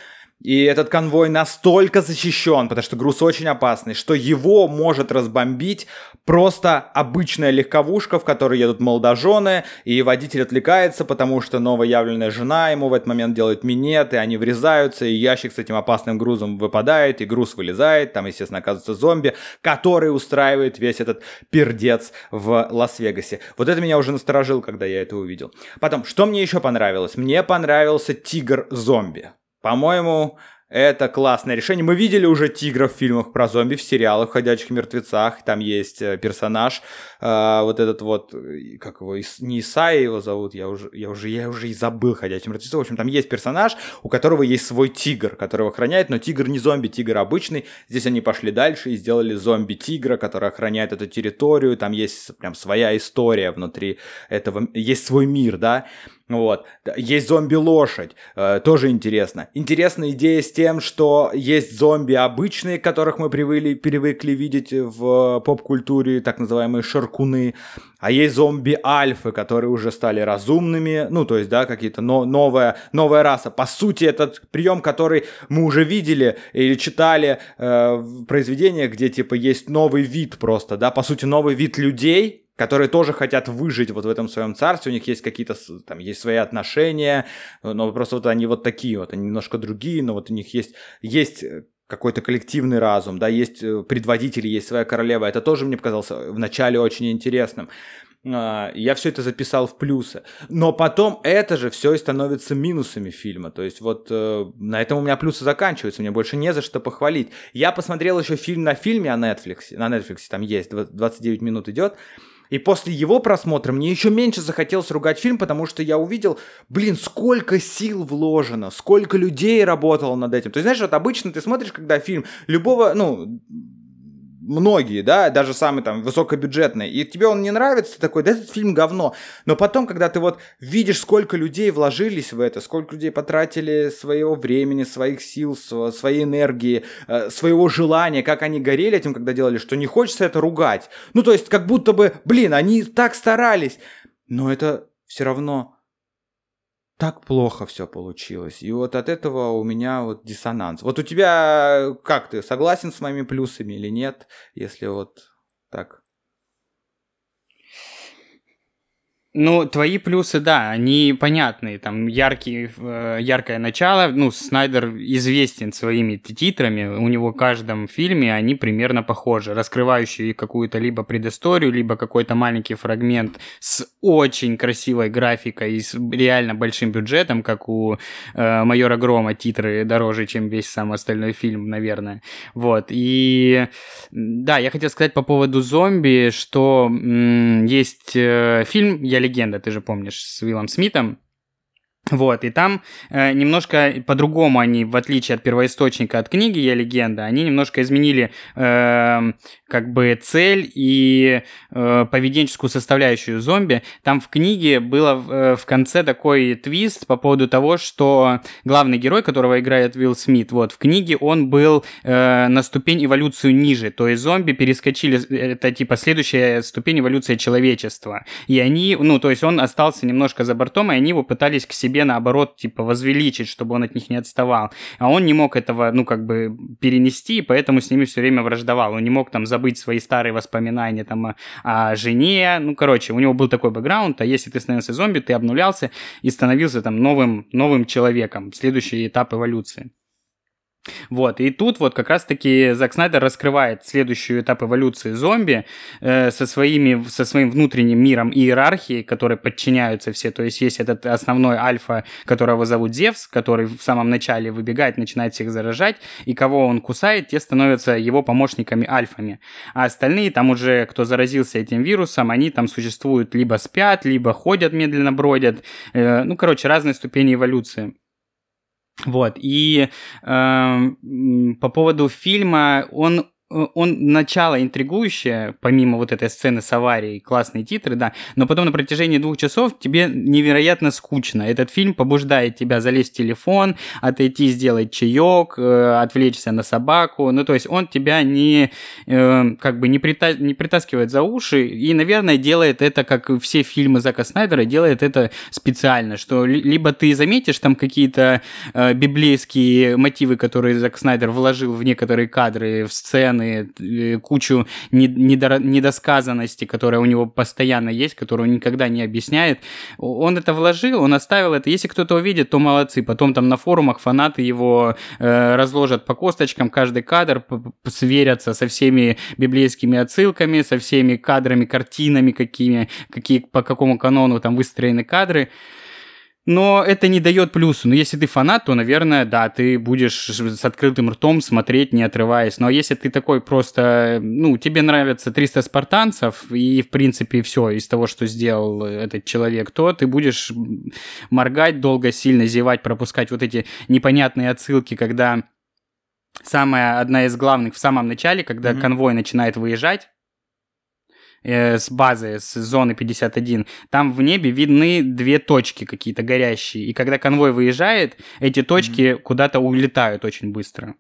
S1: И этот конвой настолько защищен, потому что груз очень опасный, что его может разбомбить просто обычная легковушка, в которой едут молодожены, и водитель отвлекается, потому что новоявленная жена ему в этот момент делает минет, и они врезаются, и ящик с этим опасным грузом выпадает, и груз вылезает, там, естественно, оказывается зомби, который устраивает весь этот пердец в Лас-Вегасе. Вот это меня уже насторожил, когда я это увидел. Потом, что мне еще понравилось? Мне понравился тигр-зомби. По-моему, Это классное решение. Мы видели уже тигров в фильмах про зомби, в сериалах «Ходячих мертвецах». Там есть э, персонаж, э, вот этот вот, э, как его, не Исаи его зовут, я уже, я уже, я уже и забыл «Ходячих мертвецов». В общем, там есть персонаж, у которого есть свой тигр, которого охраняет, но тигр не зомби, тигр обычный. Здесь они пошли дальше и сделали зомби-тигра, который охраняет эту территорию. Там есть прям своя история внутри этого, есть свой мир, да. Вот. Есть зомби-лошадь, э, тоже интересно. Интересная идея с тем, что есть зомби обычные, которых мы привыкли, привыкли видеть в поп-культуре, так называемые шаркуны. А есть зомби-альфы, которые уже стали разумными, ну, то есть, да, какие-то но, новая, новая раса. По сути, этот прием, который мы уже видели или читали э, в произведениях, где, типа, есть новый вид просто, да, по сути, новый вид людей, которые тоже хотят выжить вот в этом своем царстве, у них есть какие-то, там, есть свои отношения, но просто вот они вот такие вот, они немножко другие, но вот у них есть, есть э, какой-то коллективный разум, да, есть э, предводители, есть своя королева. Это тоже мне показалось вначале очень интересным. А, я все это записал в плюсы. Но потом это же все и становится минусами фильма. То есть вот э, на этом у меня плюсы заканчиваются, мне больше не за что похвалить. Я посмотрел еще фильм на фильме на Netflix, на Netflix там есть, 29 минут идет. И после его просмотра мне еще меньше захотелось ругать фильм, потому что я увидел, блин, сколько сил вложено, сколько людей работало над этим. То есть, знаешь, вот обычно ты смотришь, когда фильм любого, ну, многие, да, даже самый там высокобюджетный, и тебе он не нравится, ты такой, да этот фильм говно. Но потом, когда ты вот видишь, сколько людей вложились в это, сколько людей потратили своего времени, своих сил, своей энергии, э, своего желания, как они горели этим, когда делали, что не хочется это ругать. Ну, то есть, как будто бы, блин, они так старались, но это все равно так плохо все получилось. И вот от этого у меня вот диссонанс. Вот у тебя как ты, согласен с моими плюсами или нет, если вот так?
S2: Ну, твои плюсы, да, они понятные. Там яркий, э, яркое начало. Ну, Снайдер известен своими титрами. У него в каждом фильме они примерно похожи. Раскрывающие какую-то либо предысторию, либо какой-то маленький фрагмент с очень красивой графикой и с реально большим бюджетом, как у э, Майора Грома титры дороже, чем весь сам остальной фильм, наверное. Вот. И да, я хотел сказать по поводу зомби, что м- есть э, фильм, я легенда, ты же помнишь, с Уиллом Смитом. Вот, и там э, немножко по-другому они, в отличие от первоисточника, от книги «Я легенда», они немножко изменили э, как бы цель и э, поведенческую составляющую зомби. Там в книге было э, в конце такой твист по поводу того, что главный герой, которого играет Уилл Смит, вот, в книге он был э, на ступень эволюцию ниже, то есть зомби перескочили, это типа следующая ступень эволюции человечества. И они, ну, то есть он остался немножко за бортом, и они его пытались к себе наоборот, типа, возвеличить, чтобы он от них не отставал. А он не мог этого, ну, как бы перенести, поэтому с ними все время враждовал. Он не мог там забыть свои старые воспоминания там о, жене. Ну, короче, у него был такой бэкграунд, а если ты становился зомби, ты обнулялся и становился там новым, новым человеком. Следующий этап эволюции. Вот, и тут вот как раз-таки Зак Снайдер раскрывает следующий этап эволюции зомби э, со, своими, со своим внутренним миром иерархии, которые подчиняются все. То есть есть этот основной альфа, которого зовут Зевс, который в самом начале выбегает, начинает всех заражать, и кого он кусает, те становятся его помощниками альфами. А остальные там уже, кто заразился этим вирусом, они там существуют либо спят, либо ходят медленно, бродят. Э, ну, короче, разные ступени эволюции. Вот, и э, по поводу фильма, он он начало интригующее, помимо вот этой сцены с аварией, классные титры, да, но потом на протяжении двух часов тебе невероятно скучно. Этот фильм побуждает тебя залезть в телефон, отойти, сделать чаек, э, отвлечься на собаку, ну, то есть он тебя не, э, как бы не, прита не притаскивает за уши и, наверное, делает это, как все фильмы Зака Снайдера, делает это специально, что либо ты заметишь там какие-то э, библейские мотивы, которые Зак Снайдер вложил в некоторые кадры, в сцены, стороны, э, кучу недосказанности, которая у него постоянно есть, которую он никогда не объясняет. Он это вложил, он оставил это. Если кто-то увидит, то молодцы. Потом там на форумах фанаты его э, разложат по косточкам каждый кадр, сверятся со всеми библейскими отсылками, со всеми кадрами, картинами, какими, какие, по какому канону там выстроены кадры. Но это не дает плюсу. Но если ты фанат, то, наверное, да, ты будешь с открытым ртом смотреть, не отрываясь. Но если ты такой просто, ну, тебе нравятся 300 спартанцев, и, в принципе, все из того, что сделал этот человек, то ты будешь моргать долго, сильно зевать, пропускать вот эти непонятные отсылки, когда самая одна из главных в самом начале, когда mm-hmm. конвой начинает выезжать, э, с базы, с зоны 51, там в небе видны две точки какие-то горящие. И когда конвой выезжает, эти точки mm-hmm. куда-то улетают очень быстро.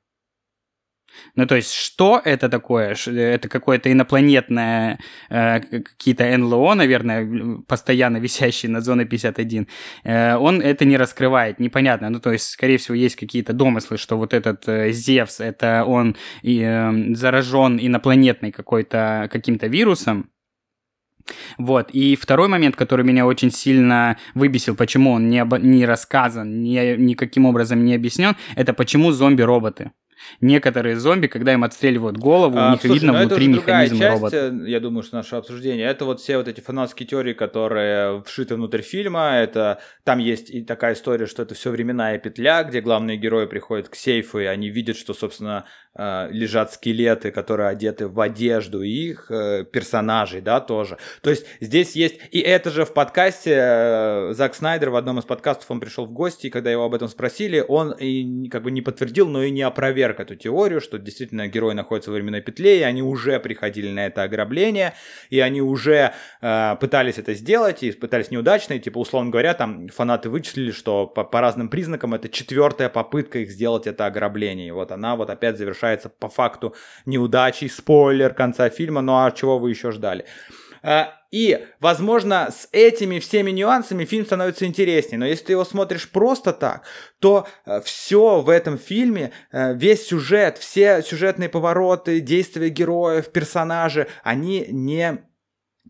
S2: Ну, то есть, что это такое? Это какое-то инопланетное, э, какие-то НЛО, наверное, постоянно висящие над зоной 51. Э, он это не раскрывает, непонятно. Ну, то есть, скорее всего, есть какие-то домыслы, что вот этот э, Зевс, это он и, э, заражен инопланетной какой-то, каким-то вирусом, вот. И второй момент, который меня очень сильно выбесил, почему он не, об... не рассказан, ни, никаким образом не объяснен, это почему зомби-роботы. Некоторые зомби, когда им отстреливают голову, а, у них слушай, видно ну внутри механизм часть, робота.
S1: Я думаю, что наше обсуждение, это вот все вот эти фанатские теории, которые вшиты внутрь фильма. Это там есть и такая история, что это все временная петля, где главные герои приходят к сейфу, и они видят, что, собственно, э, лежат скелеты, которые одеты в одежду их э, персонажей, да, тоже. То есть здесь есть... И это же в подкасте э, Зак Снайдер в одном из подкастов, он пришел в гости, и когда его об этом спросили, он и как бы не подтвердил, но и не опроверг эту теорию, что действительно герои находятся в временной петле, и они уже приходили на это ограбление, и они уже э, пытались это сделать, и пытались неудачно, и типа, условно говоря, там фанаты вычислили, что по, по разным признакам это четвертая попытка их сделать это ограбление. И вот она вот опять завершается по факту неудачей, спойлер конца фильма, ну а чего вы еще ждали? И, возможно, с этими всеми нюансами фильм становится интереснее. Но если ты его смотришь просто так, то э, все в этом фильме, э, весь сюжет, все сюжетные повороты, действия героев, персонажи, они не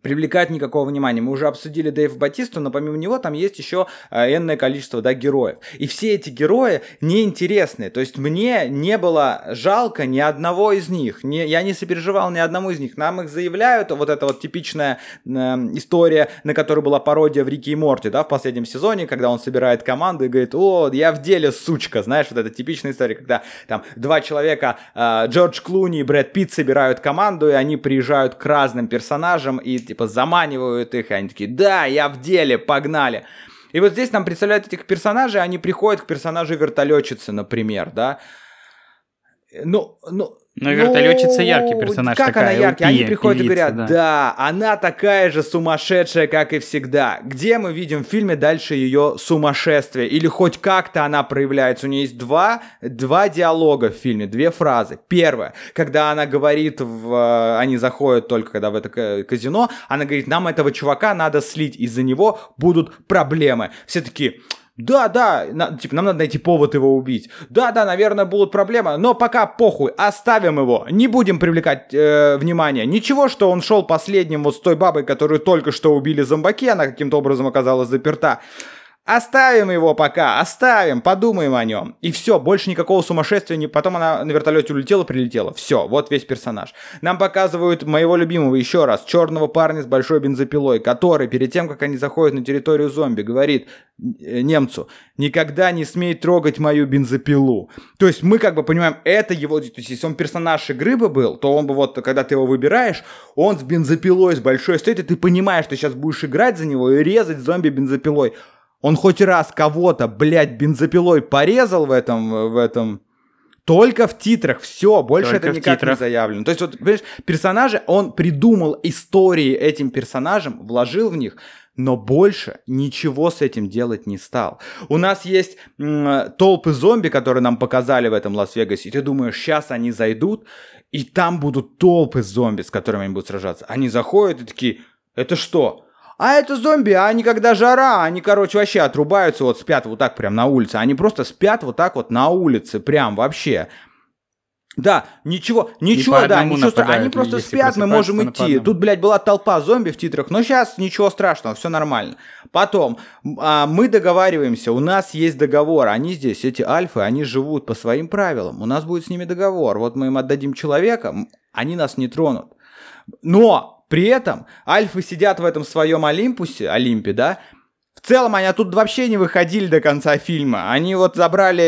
S1: привлекать никакого внимания. Мы уже обсудили Дэйва Батисту, но помимо него там есть еще э, энное количество да, героев. И все эти герои неинтересные. То есть мне не было жалко ни одного из них. Не, я не сопереживал ни одному из них. Нам их заявляют. Вот эта вот типичная э, история, на которой была пародия в Рике и Морте, да, в последнем сезоне, когда он собирает команду и говорит, о, я в деле, сучка. Знаешь, вот эта типичная история, когда там два человека, э, Джордж Клуни и Брэд Питт собирают команду, и они приезжают к разным персонажам и типа заманивают их, и они такие, да, я в деле, погнали. И вот здесь нам представляют этих персонажей, они приходят к персонажу вертолетчицы, например, да. Ну, ну,
S2: но вертолетчица ну, яркий персонаж.
S1: Как
S2: такая,
S1: она яркий? Они приходят певица, и говорят, да. да, она такая же сумасшедшая, как и всегда. Где мы видим в фильме дальше ее сумасшествие? Или хоть как-то она проявляется? У нее есть два, два диалога в фильме, две фразы. Первое, когда она говорит, в, э, они заходят только когда в это казино, она говорит, нам этого чувака надо слить, из-за него будут проблемы. Все такие, да, да, на, типа, нам надо найти повод его убить. Да, да, наверное, будут проблемы, но пока похуй, оставим его, не будем привлекать э, внимание. Ничего, что он шел последним вот с той бабой, которую только что убили зомбаки, она каким-то образом оказалась заперта. Оставим его пока, оставим, подумаем о нем. И все, больше никакого сумасшествия. Не... Потом она на вертолете улетела, прилетела. Все, вот весь персонаж. Нам показывают моего любимого еще раз, черного парня с большой бензопилой, который перед тем, как они заходят на территорию зомби, говорит э, немцу, никогда не смей трогать мою бензопилу. То есть мы как бы понимаем, это его, то есть если он персонаж игры бы был, то он бы вот, когда ты его выбираешь, он с бензопилой, с большой стоит, и ты понимаешь, что сейчас будешь играть за него и резать зомби бензопилой. Он хоть раз кого-то, блядь, бензопилой порезал в этом, в этом... Только в титрах, все, больше Только это никак титрах. не заявлено. То есть, вот, понимаешь, персонажи, он придумал истории этим персонажам, вложил в них, но больше ничего с этим делать не стал. У нас есть м- толпы зомби, которые нам показали в этом Лас-Вегасе, и ты думаешь, сейчас они зайдут, и там будут толпы зомби, с которыми они будут сражаться. Они заходят и такие, это что? А это зомби, а они когда жара, они, короче, вообще отрубаются, вот спят вот так прям на улице. Они просто спят вот так вот на улице, прям вообще. Да, ничего, ничего, да, ничего страшного. Они просто спят, мы можем идти. Тут, блядь, была толпа зомби в титрах, но сейчас ничего страшного, все нормально. Потом, а, мы договариваемся, у нас есть договор, они здесь, эти альфы, они живут по своим правилам, у нас будет с ними договор. Вот мы им отдадим человека, они нас не тронут. Но при этом альфы сидят в этом своем Олимпусе, Олимпе, да, В целом они оттуда вообще не выходили до конца фильма. Они вот забрали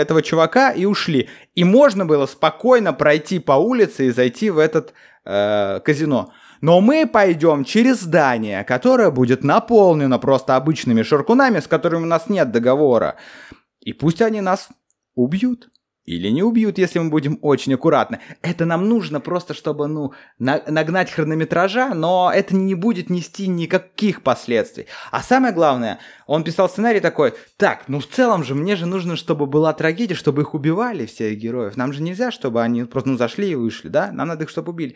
S1: этого чувака и ушли. И можно было спокойно пройти по улице и зайти в этот э, казино. Но мы пойдем через здание, которое будет наполнено просто обычными шаркунами, с которыми у нас нет договора. И пусть они нас убьют. Или не убьют, если мы будем очень аккуратны. Это нам нужно просто, чтобы, ну, на нагнать хронометража, но это не будет нести никаких последствий. А самое главное, он писал сценарий такой, так, ну в целом же мне же нужно, чтобы была трагедия, чтобы их убивали, всех героев. Нам же нельзя, чтобы они просто, ну, зашли и вышли, да? Нам надо их, чтобы убили.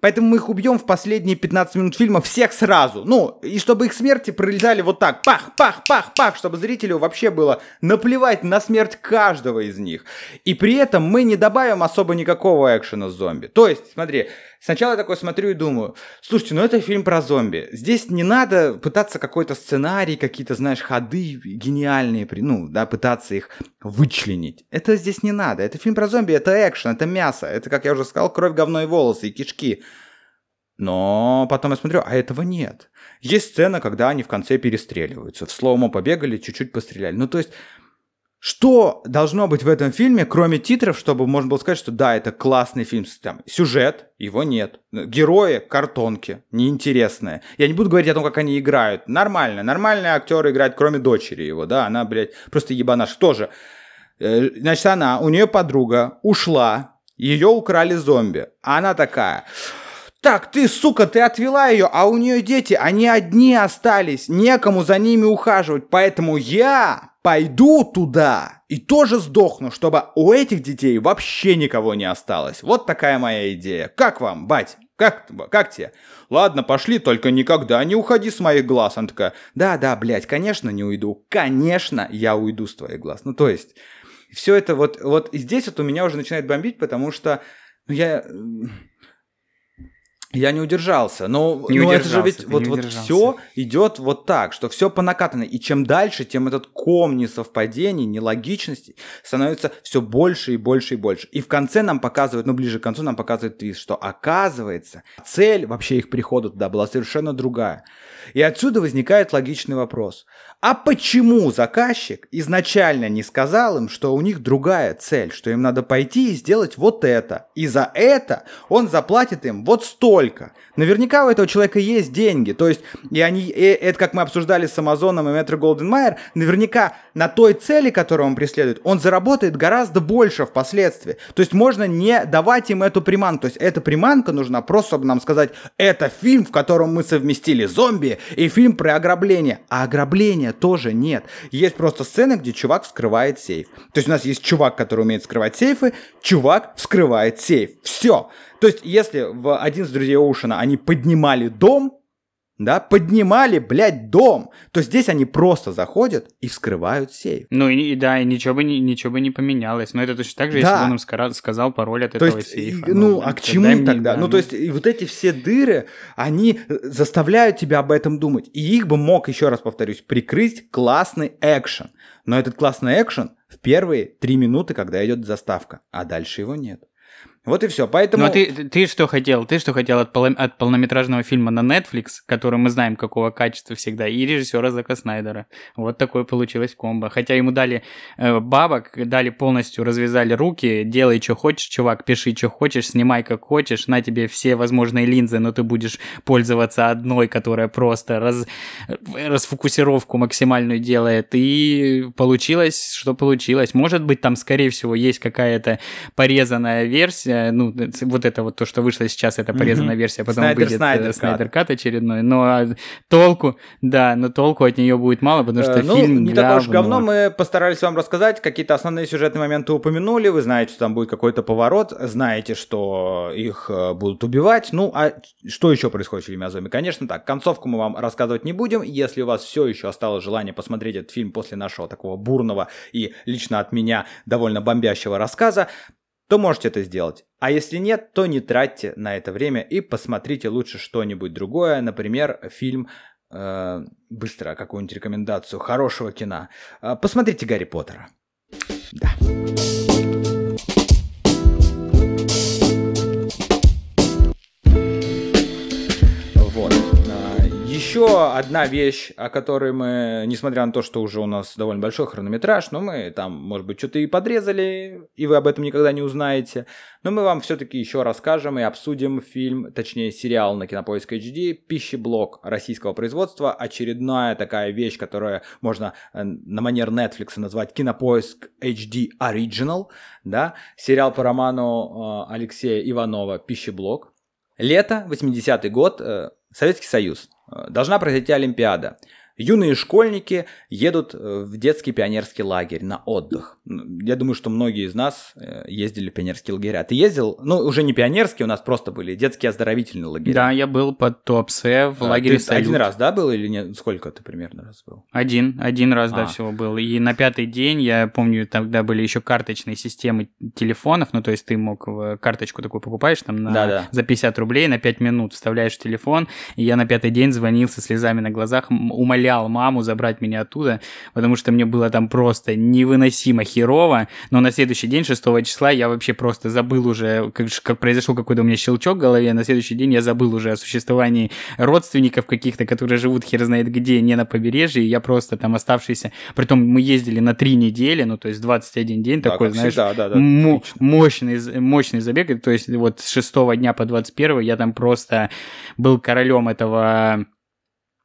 S1: Поэтому мы их убьем в последние 15 минут фильма всех сразу. Ну, и чтобы их смерти пролетали вот так, пах, пах, пах, пах, чтобы зрителю вообще было наплевать на смерть каждого из них. И при этом мы не добавим особо никакого экшена с зомби. То есть, смотри, сначала я такой смотрю и думаю, слушайте, ну это фильм про зомби. Здесь не надо пытаться какой-то сценарий, какие-то, знаешь, ходы гениальные, ну, да, пытаться их вычленить. Это здесь не надо. Это фильм про зомби, это экшен, это мясо. Это, как я уже сказал, кровь, говно и волосы, и кишки. Но потом я смотрю, а этого нет. Есть сцена, когда они в конце перестреливаются. В слоумо побегали, чуть-чуть постреляли. Ну, то есть, что должно быть в этом фильме, кроме титров, чтобы можно было сказать, что да, это классный фильм. Там, сюжет, его нет. Герои, картонки, неинтересные. Я не буду говорить о том, как они играют. Нормально, нормальные актеры играют, кроме дочери его, да, она, блядь, просто ебанаш. Тоже. Э, значит, она, у нее подруга ушла, ее украли зомби. Она такая, так, ты, сука, ты отвела ее, а у нее дети, они одни остались, некому за ними ухаживать, поэтому я пойду туда и тоже сдохну, чтобы у этих детей вообще никого не осталось. Вот такая моя идея. Как вам, бать? Как, как тебе? Ладно, пошли, только никогда не уходи с моих глаз. Она такая, да-да, блядь, конечно не уйду. Конечно, я уйду с твоих глаз. Ну, то есть, все это вот, вот здесь вот у меня уже начинает бомбить, потому что ну, я я не удержался, но,
S2: не
S1: но
S2: удержался,
S1: это же ведь вот, вот все идет вот так, что все по накатанной. И чем дальше, тем этот ком несовпадений, нелогичностей становится все больше и больше и больше. И в конце нам показывают, ну ближе к концу нам показывают твист, что оказывается цель вообще их прихода туда была совершенно другая. И отсюда возникает логичный вопрос. А почему заказчик изначально не сказал им, что у них другая цель, что им надо пойти и сделать вот это, и за это он заплатит им вот столько? Наверняка у этого человека есть деньги, то есть, и они, и это как мы обсуждали с Амазоном и Метро Голден Майер, наверняка на той цели, которую он преследует, он заработает гораздо больше впоследствии. То есть можно не давать им эту приманку, то есть эта приманка нужна просто, чтобы нам сказать, это фильм, в котором мы совместили зомби и фильм про ограбление, а ограбление тоже нет. Есть просто сцены, где чувак вскрывает сейф. То есть у нас есть чувак, который умеет вскрывать сейфы, чувак вскрывает сейф. Все. То есть если в «Один из друзей Оушена» они поднимали дом, да, поднимали, блядь, дом, то здесь они просто заходят и вскрывают сейф.
S2: Ну и да, и ничего бы, ничего бы не поменялось. Но это точно так же, да. если бы он им сказал пароль от
S1: то
S2: этого
S1: есть,
S2: сейфа.
S1: Ну, ну а к чему мне, тогда? Да, ну, ну, то есть, и вот эти все дыры, они э, заставляют тебя об этом думать. И их бы мог, еще раз повторюсь, прикрыть классный экшен. Но этот классный экшен в первые три минуты, когда идет заставка, а дальше его нет. Вот и все. Поэтому...
S2: Ну а ты, ты что хотел? Ты что хотел от, пол... от полнометражного фильма на Netflix, который мы знаем какого качества всегда, и режиссера Зака Снайдера. Вот такое получилось комбо. Хотя ему дали э, бабок, дали полностью, развязали руки, делай, что хочешь, чувак, пиши, что хочешь, снимай, как хочешь, на тебе все возможные линзы, но ты будешь пользоваться одной, которая просто раз... расфокусировку максимальную делает. И получилось, что получилось. Может быть, там, скорее всего, есть какая-то порезанная версия, ну, вот это вот то, что вышло сейчас, это порезанная mm-hmm. версия, потом Снайдер, выйдет Снайдер, Снайдер Кат. Очередной, но а, толку, да, но толку от нее будет мало, потому что э, ну, фильм
S1: не такое уж говно, мы постарались вам рассказать, какие-то основные сюжетные моменты упомянули, вы знаете, что там будет какой-то поворот, знаете, что их э, будут убивать, ну, а что еще происходит в фильме о Конечно так, концовку мы вам рассказывать не будем, если у вас все еще осталось желание посмотреть этот фильм после нашего такого бурного и лично от меня довольно бомбящего рассказа, то можете это сделать. А если нет, то не тратьте на это время и посмотрите лучше что-нибудь другое, например, фильм э, быстро какую-нибудь рекомендацию хорошего кино. Э, посмотрите Гарри Поттера. Да. Еще одна вещь, о которой мы, несмотря на то, что уже у нас довольно большой хронометраж, но мы там, может быть, что-то и подрезали, и вы об этом никогда не узнаете, но мы вам все-таки еще расскажем и обсудим фильм, точнее сериал на Кинопоиск HD «Пищеблок» российского производства. Очередная такая вещь, которая можно э, на манер Netflix назвать «Кинопоиск HD Original». Да? Сериал по роману э, Алексея Иванова «Пищеблок». Лето, 80-й год, э, Советский Союз. Должна произойти Олимпиада. Юные школьники едут э, в детский пионерский лагерь на отдых. Я думаю, что многие из нас э, ездили в пионерские лагеря. Ты ездил? Ну, уже не пионерские, у нас просто были детские оздоровительные лагеря.
S2: Да, я был под Туапсе в а, лагере
S1: ты один раз, да, был или нет? Сколько ты примерно раз был?
S2: Один, один раз, а. да, всего был. И на пятый день, я помню, тогда были еще карточные системы телефонов, ну, то есть ты мог карточку такую покупаешь там на, да -да. за 50 рублей на 5 минут, вставляешь телефон, и я на пятый день звонил со слезами на глазах, умолял умолял маму забрать меня оттуда, потому что мне было там просто невыносимо херово, но на следующий день, 6 числа, я вообще просто забыл уже, как, как произошел какой-то у меня щелчок в голове, на следующий день я забыл уже о существовании родственников каких-то, которые живут хер знает где, не на побережье, я просто там оставшийся, притом мы ездили на три недели, ну то есть 21 день, да, такой, знаешь, всегда, да, да, мощный, мощный забег, то есть вот с 6 дня по 21 я там просто был королем этого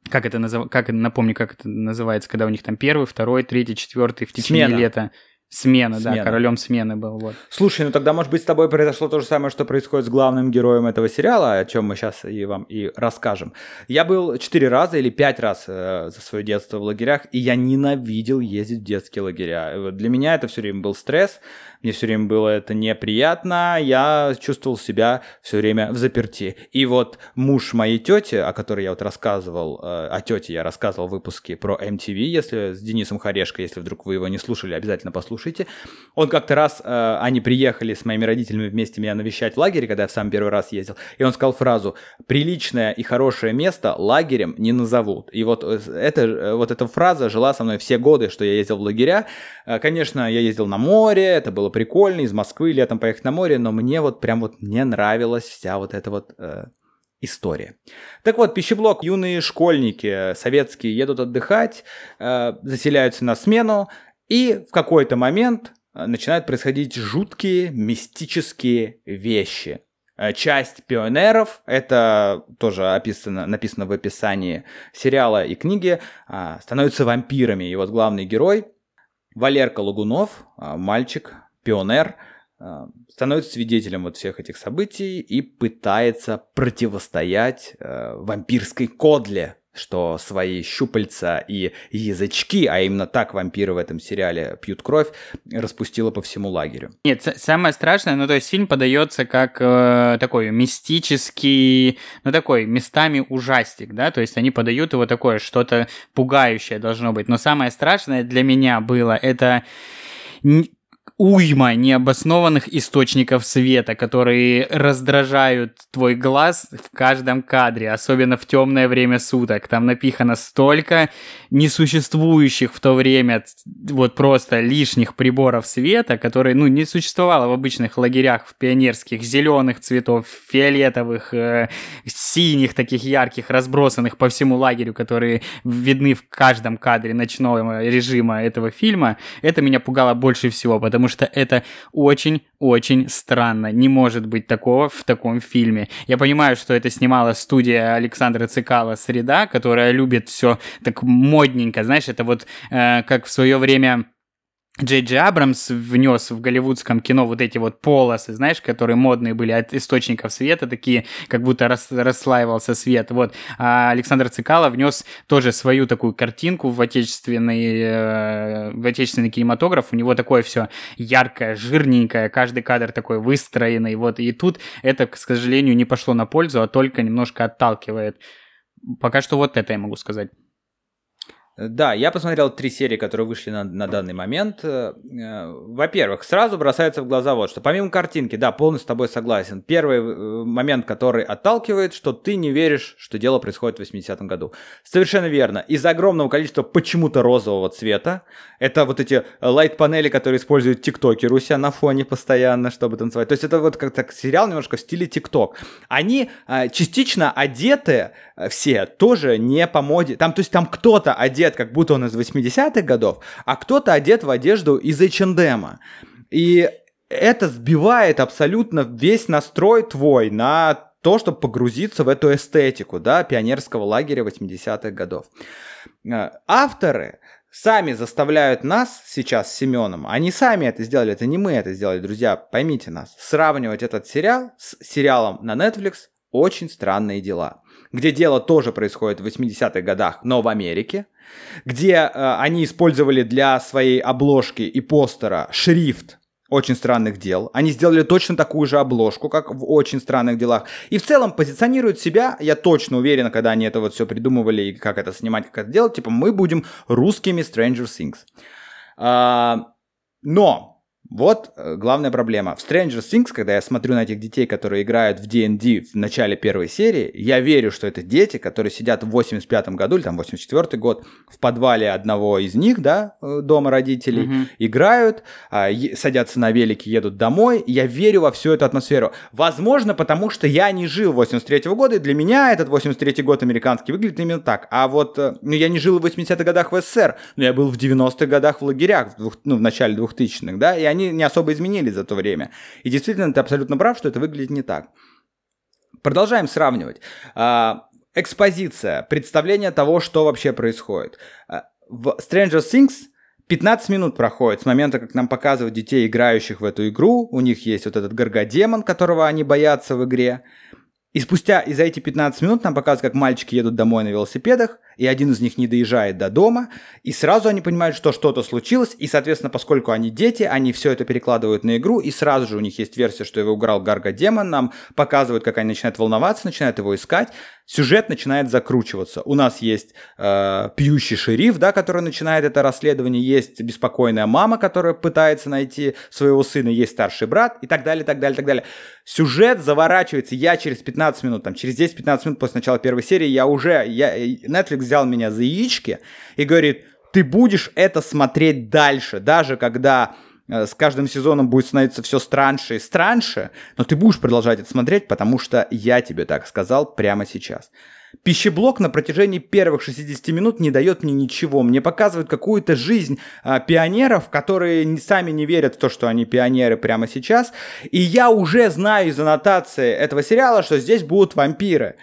S2: как это называется, как напомню, как это называется, когда у них там первый, второй, третий, четвертый в течение Смена. лета. Смена, Смена, да, королем смены был. Вот.
S1: Слушай, ну тогда, может быть, с тобой произошло то же самое, что происходит с главным героем этого сериала, о чем мы сейчас и вам и расскажем. Я был четыре раза или пять раз э, за свое детство в лагерях, и я ненавидел ездить в детские лагеря. Для меня это все время был стресс мне все время было это неприятно, я чувствовал себя все время в заперти. И вот муж моей тети, о которой я вот рассказывал, э, о тете я рассказывал в выпуске про MTV, если с Денисом Харешко, если вдруг вы его не слушали, обязательно послушайте. Он как-то раз, э, они приехали с моими родителями вместе меня навещать в лагере, когда я в самый первый раз ездил, и он сказал фразу «приличное и хорошее место лагерем не назовут». И вот, э, это, вот эта фраза жила со мной все годы, что я ездил в лагеря. Конечно, я ездил на море, это было прикольно, из Москвы летом поехать на море, но мне вот прям вот не нравилась вся вот эта вот э, история. Так вот, пищеблок, юные школьники советские едут отдыхать, э, заселяются на смену, и в какой-то момент э, начинают происходить жуткие мистические вещи. Э, часть пионеров, это тоже описано, написано в описании сериала и книги, э, становятся вампирами. И вот главный герой Валерка Лагунов, мальчик, пионер, а, становится свидетелем вот всех этих событий и пытается противостоять э, вампирской кодле, что свои щупальца и язычки, а именно так вампиры в этом сериале пьют кровь, распустила по всему лагерю.
S2: Нет, самое страшное, ну то есть фильм подается как э, такой мистический, ну такой местами ужастик, да, то есть они подают его такое, что-то пугающее должно быть. Но самое страшное для меня было это уйма необоснованных источников света, которые раздражают твой глаз в каждом кадре, особенно в темное время суток. Там напихано столько несуществующих в то время вот просто лишних приборов света, которые, ну, не существовало в обычных лагерях в пионерских, зеленых цветов, фиолетовых, э, синих, таких ярких, разбросанных по всему лагерю, которые видны в каждом кадре ночного режима этого фильма. Это меня пугало больше всего, потому что это очень-очень странно. Не может быть такого в таком фильме. Я понимаю, что это снимала студия Александра Цикала «Среда», которая любит все так модненько, знаешь, это вот э, как в свое время Джей Джей Абрамс внес в голливудском кино вот эти вот полосы, знаешь, которые модные были от источников света, такие, как будто рас, расслаивался свет. Вот. А Александр Цикало внес тоже свою такую картинку в отечественный, э, в отечественный кинематограф. У него такое все яркое, жирненькое, каждый кадр такой выстроенный. Вот. И тут это, к сожалению, не пошло на пользу, а только немножко отталкивает. Пока что вот это я могу сказать.
S1: Да, я посмотрел три серии, которые вышли на, на данный момент. Э, э, во-первых, сразу бросается в глаза вот что. Помимо картинки, да, полностью с тобой согласен. Первый э, момент, который отталкивает, что ты не веришь, что дело происходит в 80-м году. Совершенно верно. Из-за огромного количества почему-то розового цвета. Это вот эти лайт-панели, которые используют тиктокеры у на фоне постоянно, чтобы танцевать. То есть это вот как так сериал немножко в стиле тикток. Они частично одеты все тоже не по моде. Там, то есть там кто-то одет, как будто он из 80-х годов, а кто-то одет в одежду из H&M. И это сбивает абсолютно весь настрой твой на то, чтобы погрузиться в эту эстетику, да, пионерского лагеря 80-х годов. Э, авторы сами заставляют нас сейчас с Семеном, они сами это сделали, это не мы это сделали, друзья, поймите нас, сравнивать этот сериал с сериалом на Netflix «Очень странные дела» где дело тоже происходит в 80-х годах, но в Америке, где э, они использовали для своей обложки и постера шрифт очень странных дел. Они сделали точно такую же обложку, как в очень странных делах. И в целом позиционируют себя, я точно уверен, когда они это вот все придумывали и как это снимать, как это делать, типа мы будем русскими Stranger Things. А, но вот э, главная проблема. В Stranger Things, когда я смотрю на этих детей, которые играют в D&D в начале первой серии, я верю, что это дети, которые сидят в 85 году, или там 84 год, в подвале одного из них, да, э, дома родителей, mm-hmm. играют, а, садятся на велики, едут домой. Я верю во всю эту атмосферу. Возможно, потому что я не жил 83 года, и для меня этот 83 год американский выглядит именно так. А вот, э, ну, я не жил в 80-х годах в СССР, но я был в 90-х годах в лагерях, в, ну, в начале 2000-х, да, и они они не особо изменились за то время. И действительно, ты абсолютно прав, что это выглядит не так. Продолжаем сравнивать. А, экспозиция, представление того, что вообще происходит. А, в Stranger Things 15 минут проходит с момента, как нам показывают детей, играющих в эту игру. У них есть вот этот горгодемон, которого они боятся в игре. И спустя, и за эти 15 минут нам показывают, как мальчики едут домой на велосипедах, и один из них не доезжает до дома, и сразу они понимают, что что-то случилось, и, соответственно, поскольку они дети, они все это перекладывают на игру, и сразу же у них есть версия, что его играл Гарга Демон, нам показывают, как они начинают волноваться, начинают его искать, сюжет начинает закручиваться. У нас есть э, пьющий шериф, да, который начинает это расследование, есть беспокойная мама, которая пытается найти своего сына, есть старший брат, и так далее, так далее, так далее. Сюжет заворачивается, я через 15 минут, там, через 10-15 минут после начала первой серии, я уже, я, Netflix взял меня за яички и говорит, ты будешь это смотреть дальше, даже когда э, с каждым сезоном будет становиться все страньше и страньше, но ты будешь продолжать это смотреть, потому что я тебе так сказал прямо сейчас. Пищеблок на протяжении первых 60 минут не дает мне ничего. Мне показывают какую-то жизнь а, пионеров, которые сами не верят в то, что они пионеры прямо сейчас. И я уже знаю из аннотации этого сериала, что здесь будут вампиры.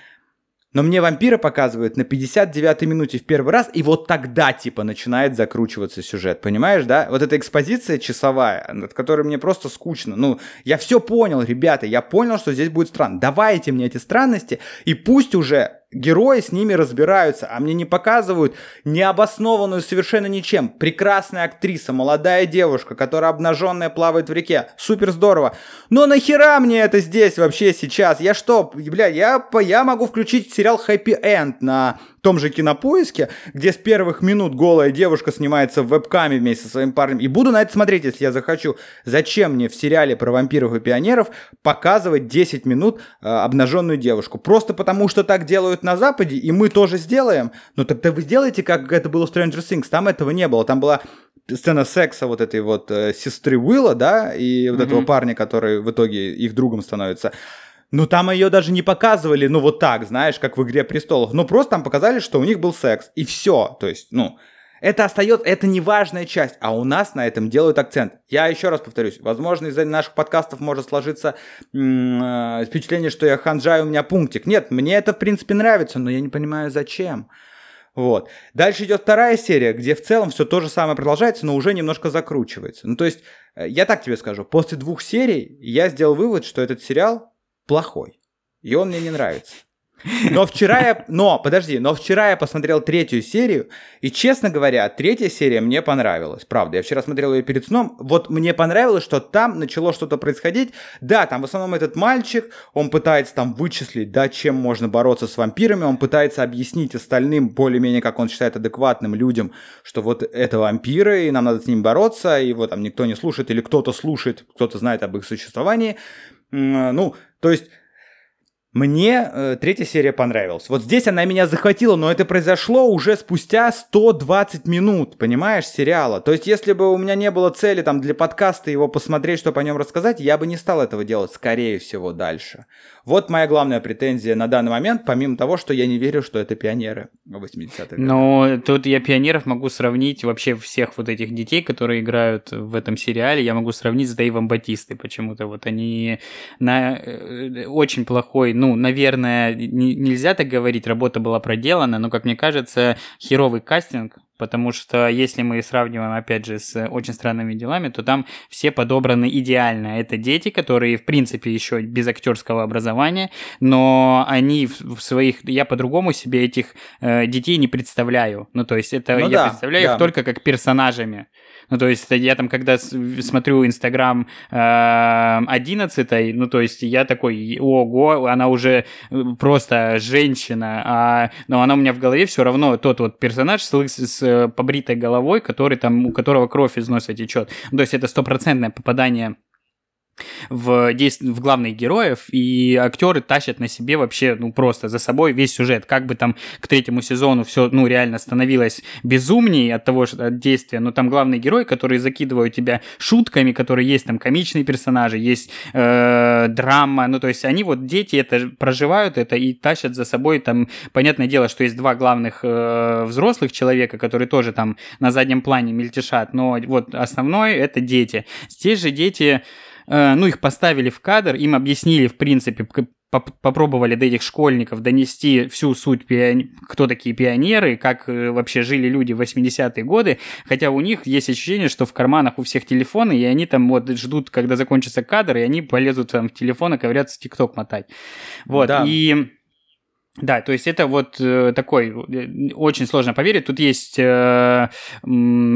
S1: Но мне вампира показывают на 59-й минуте в первый раз, и вот тогда, типа, начинает закручиваться сюжет, понимаешь, да? Вот эта экспозиция часовая, над которой мне просто скучно. Ну, я все понял, ребята, я понял, что здесь будет странно. Давайте мне эти странности, и пусть уже герои с ними разбираются, а мне не показывают необоснованную совершенно ничем. Прекрасная актриса, молодая девушка, которая обнаженная плавает в реке. Супер здорово. Но нахера мне это здесь вообще сейчас? Я что, бля, я, я могу включить сериал Happy End на том же кинопоиске, где с первых минут голая девушка снимается в вебкаме вместе со своим парнем. И буду на это смотреть, если я захочу. Зачем мне в сериале про вампиров и пионеров показывать 10 минут э, обнаженную девушку? Просто потому, что так делают на Западе, и мы тоже сделаем. Ну тогда вы сделаете, как это было в Stranger Things. Там этого не было. Там была сцена секса вот этой вот э, сестры Уилла, да, и вот mm-hmm. этого парня, который в итоге их другом становится. Ну, там ее даже не показывали, ну, вот так, знаешь, как в «Игре престолов». Ну, просто там показали, что у них был секс, и все. То есть, ну, это остается, это не важная часть, а у нас на этом делают акцент. Я еще раз повторюсь, возможно, из-за наших подкастов может сложиться м- э, впечатление, что я ханжаю, у меня пунктик. Нет, мне это, в принципе, нравится, но я не понимаю, зачем. Вот. Дальше идет вторая серия, где в целом все то же самое продолжается, но уже немножко закручивается. Ну, то есть, э, я так тебе скажу, после двух серий я сделал вывод, что этот сериал плохой. И он мне не нравится. Но вчера я... Но, подожди, но вчера я посмотрел третью серию, и, честно говоря, третья серия мне понравилась. Правда, я вчера смотрел ее перед сном. Вот мне понравилось, что там начало что-то происходить. Да, там в основном этот мальчик, он пытается там вычислить, да, чем можно бороться с вампирами, он пытается объяснить остальным, более-менее, как он считает, адекватным людям, что вот это вампиры, и нам надо с ним бороться, и его там никто не слушает, или кто-то слушает, кто-то знает об их существовании. Ну, то есть мне э, третья серия понравилась. Вот здесь она меня захватила, но это произошло уже спустя 120 минут, понимаешь, сериала. То есть, если бы у меня не было цели там для подкаста его посмотреть, чтобы о нем рассказать, я бы не стал этого делать, скорее всего, дальше. Вот моя главная претензия на данный момент, помимо того, что я не верю, что это пионеры 80-х годов.
S2: Но тут я пионеров могу сравнить вообще всех вот этих детей, которые играют в этом сериале, я могу сравнить с Дэйвом Батистой почему-то. Вот они на э, очень плохой, ну, наверное, не, нельзя так говорить, работа была проделана, но, как мне кажется, херовый кастинг Потому что если мы сравниваем, опять же, с очень странными делами, то там все подобраны идеально. Это дети, которые, в принципе, еще без актерского образования, но они в своих... Я по-другому себе этих э, детей не представляю. Ну, то есть это ну, я да, представляю да. их только как персонажами. Ну, то есть я там, когда смотрю Инстаграм э, 11, ну, то есть я такой, ого, она уже э, просто женщина, а, но она у меня в голове все равно тот вот персонаж с, с э, побритой головой, который там, у которого кровь из носа течет. Ну, то есть это стопроцентное попадание в, действ... в главных героев, и актеры тащат на себе вообще, ну, просто за собой весь сюжет. Как бы там к третьему сезону все, ну, реально становилось безумнее от того, что от действия, но там главный герой, который закидывают тебя шутками, которые есть там комичные персонажи, есть э, драма, ну, то есть они вот, дети это проживают это и тащат за собой там, понятное дело, что есть два главных э, взрослых человека, которые тоже там на заднем плане мельтешат, но вот основной это дети. Здесь же дети ну, их поставили в кадр, им объяснили, в принципе, попробовали до этих школьников донести всю суть, пиони... кто такие пионеры, как э, вообще жили люди в 80-е годы, хотя у них есть ощущение, что в карманах у всех телефоны, и они там вот ждут, когда закончится кадр, и они полезут там в телефон и ковыряться тикток мотать. Вот, да. и да, то есть это вот э, такой, э, очень сложно поверить. Тут есть э,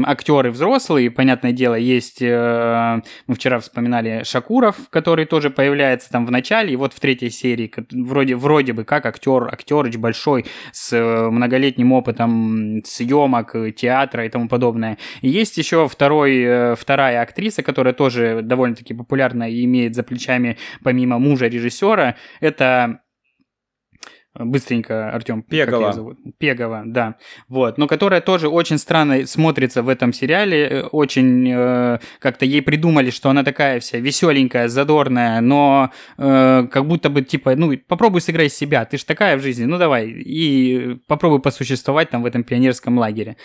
S2: актеры взрослые, понятное дело, есть, э, мы вчера вспоминали Шакуров, который тоже появляется там в начале, и вот в третьей серии, вроде, вроде бы как актер, актерыч большой, с э, многолетним опытом съемок, театра и тому подобное. И есть еще второй, вторая актриса, которая тоже довольно-таки популярна и имеет за плечами, помимо мужа режиссера, это быстренько, Артем,
S1: Пегова.
S2: Зовут? Пегова, да. Вот, но которая тоже очень странно смотрится в этом сериале, э, очень э, как-то ей придумали, что она такая вся веселенькая, задорная, но э, как будто бы типа, ну, попробуй сыграй себя, ты ж такая в жизни, ну давай, и попробуй посуществовать там в этом пионерском лагере.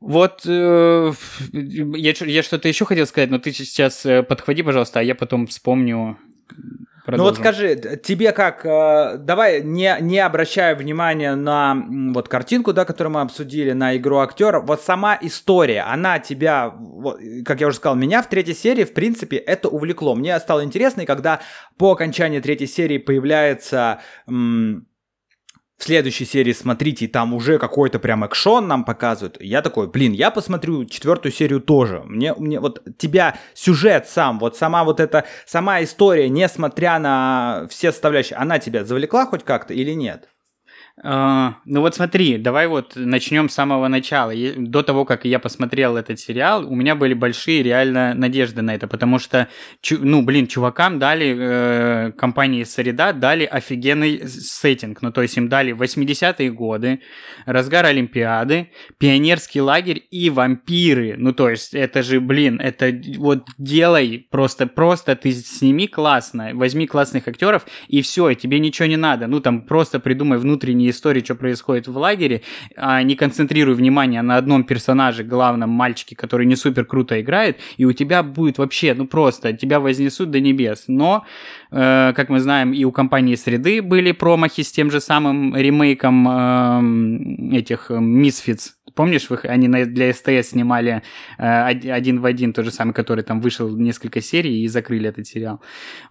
S2: Вот э, я, я что-то еще хотел сказать, но ты сейчас э, подхвати, пожалуйста, а я потом вспомню
S1: Продолжим. Ну вот скажи, тебе как, э, давай не, не обращая внимания на вот картинку, да, которую мы обсудили, на игру актера, вот сама история, она тебя, вот, как я уже сказал, меня в третьей серии, в принципе, это увлекло. Мне стало интересно, и когда по окончании третьей серии появляется... М- в следующей серии смотрите, там уже какой-то прям экшон нам показывают. Я такой, блин, я посмотрю четвертую серию тоже. Мне, мне вот тебя сюжет сам, вот сама вот эта, сама история, несмотря на все составляющие, она тебя завлекла хоть как-то или нет?
S2: Uh, ну вот смотри, давай вот начнем с самого начала. До того, как я посмотрел этот сериал, у меня были большие реально надежды на это, потому что, ну, блин, чувакам дали, э, компании Среда дали офигенный сеттинг. Ну, то есть им дали 80-е годы, разгар Олимпиады, пионерский лагерь и вампиры. Ну, то есть это же, блин, это вот делай просто, просто ты сними классно, возьми классных актеров и все, тебе ничего не надо. Ну, там просто придумай внутренний мне истории, что происходит в лагере, а не концентрируй внимание на одном персонаже, главном мальчике, который не супер круто играет, и у тебя будет вообще, ну просто, тебя вознесут до небес. Но, э, как мы знаем, и у компании Среды были промахи с тем же самым ремейком э, этих Misfits, Помнишь, они для СТС снимали э, один в один, тот же самый, который там вышел несколько серий и закрыли этот сериал.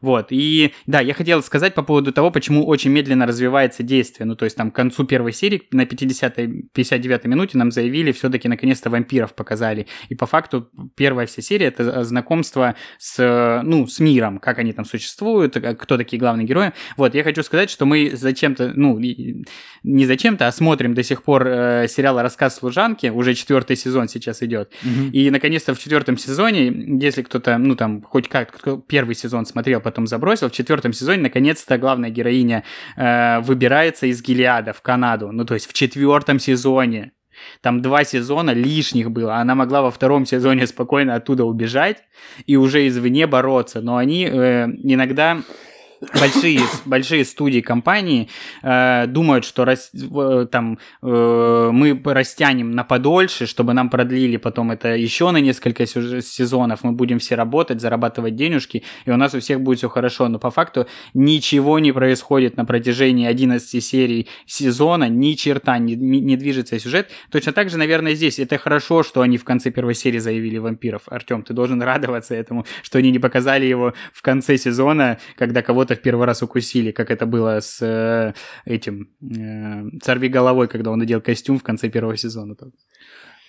S2: Вот. И да, я хотел сказать по поводу того, почему очень медленно развивается действие. Ну, то есть там к концу первой серии, на 50-й, 59-й минуте нам заявили, все-таки наконец-то вампиров показали. И по факту первая вся серия это знакомство с, ну, с миром, как они там существуют, кто такие главные герои. Вот, я хочу сказать, что мы зачем-то, ну, не зачем-то, а смотрим до сих пор э, сериал «Рассказ служанки», уже четвертый сезон сейчас идет. Угу. И, наконец-то, в четвертом сезоне, если кто-то, ну, там, хоть как, первый сезон смотрел, потом забросил, в четвертом сезоне, наконец-то, главная героиня э, выбирается из Гелиада в Канаду. Ну, то есть в четвертом сезоне. Там два сезона лишних было. Она могла во втором сезоне спокойно оттуда убежать и уже извне бороться. Но они э, иногда большие, большие студии, компании э, думают, что рас, э, там э, мы растянем на подольше, чтобы нам продлили потом это еще на несколько сезонов, мы будем все работать, зарабатывать денежки, и у нас у всех будет все хорошо. Но по факту ничего не происходит на протяжении 11 серий сезона, ни черта, не, не движется сюжет. Точно так же, наверное, здесь. Это хорошо, что они в конце первой серии заявили вампиров. Артем, ты должен радоваться этому, что они не показали его в конце сезона, когда кого-то кого-то в первый раз укусили, как это было с э, этим э, «Сорви головой», когда он надел костюм в конце первого сезона.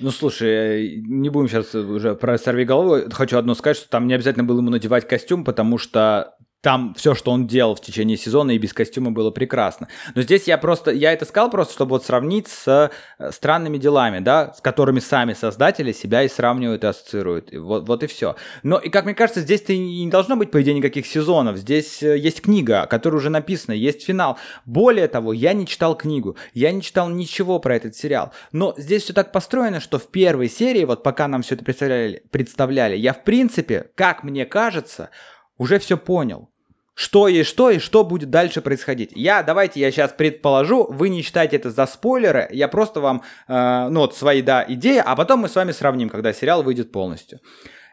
S1: Ну, слушай, э, не будем сейчас уже про «Сорви головой». Хочу одно сказать, что там не обязательно было ему надевать костюм, потому что там все, что он делал в течение сезона и без костюма было прекрасно. Но здесь я просто, я это сказал просто, чтобы вот сравнить с э, странными делами, да, с которыми сами создатели себя и сравнивают и ассоциируют. И вот, вот и все. Но, и как мне кажется, здесь-то не должно быть, по идее, никаких сезонов. Здесь э, есть книга, которая уже написана, есть финал. Более того, я не читал книгу, я не читал ничего про этот сериал. Но здесь все так построено, что в первой серии, вот пока нам все это представляли, представляли я, в принципе, как мне кажется, уже все понял что есть что и что будет дальше происходить. Я, давайте я сейчас предположу, вы не считаете это за спойлеры, я просто вам, э, ну вот свои, да, идеи, а потом мы с вами сравним, когда сериал выйдет полностью.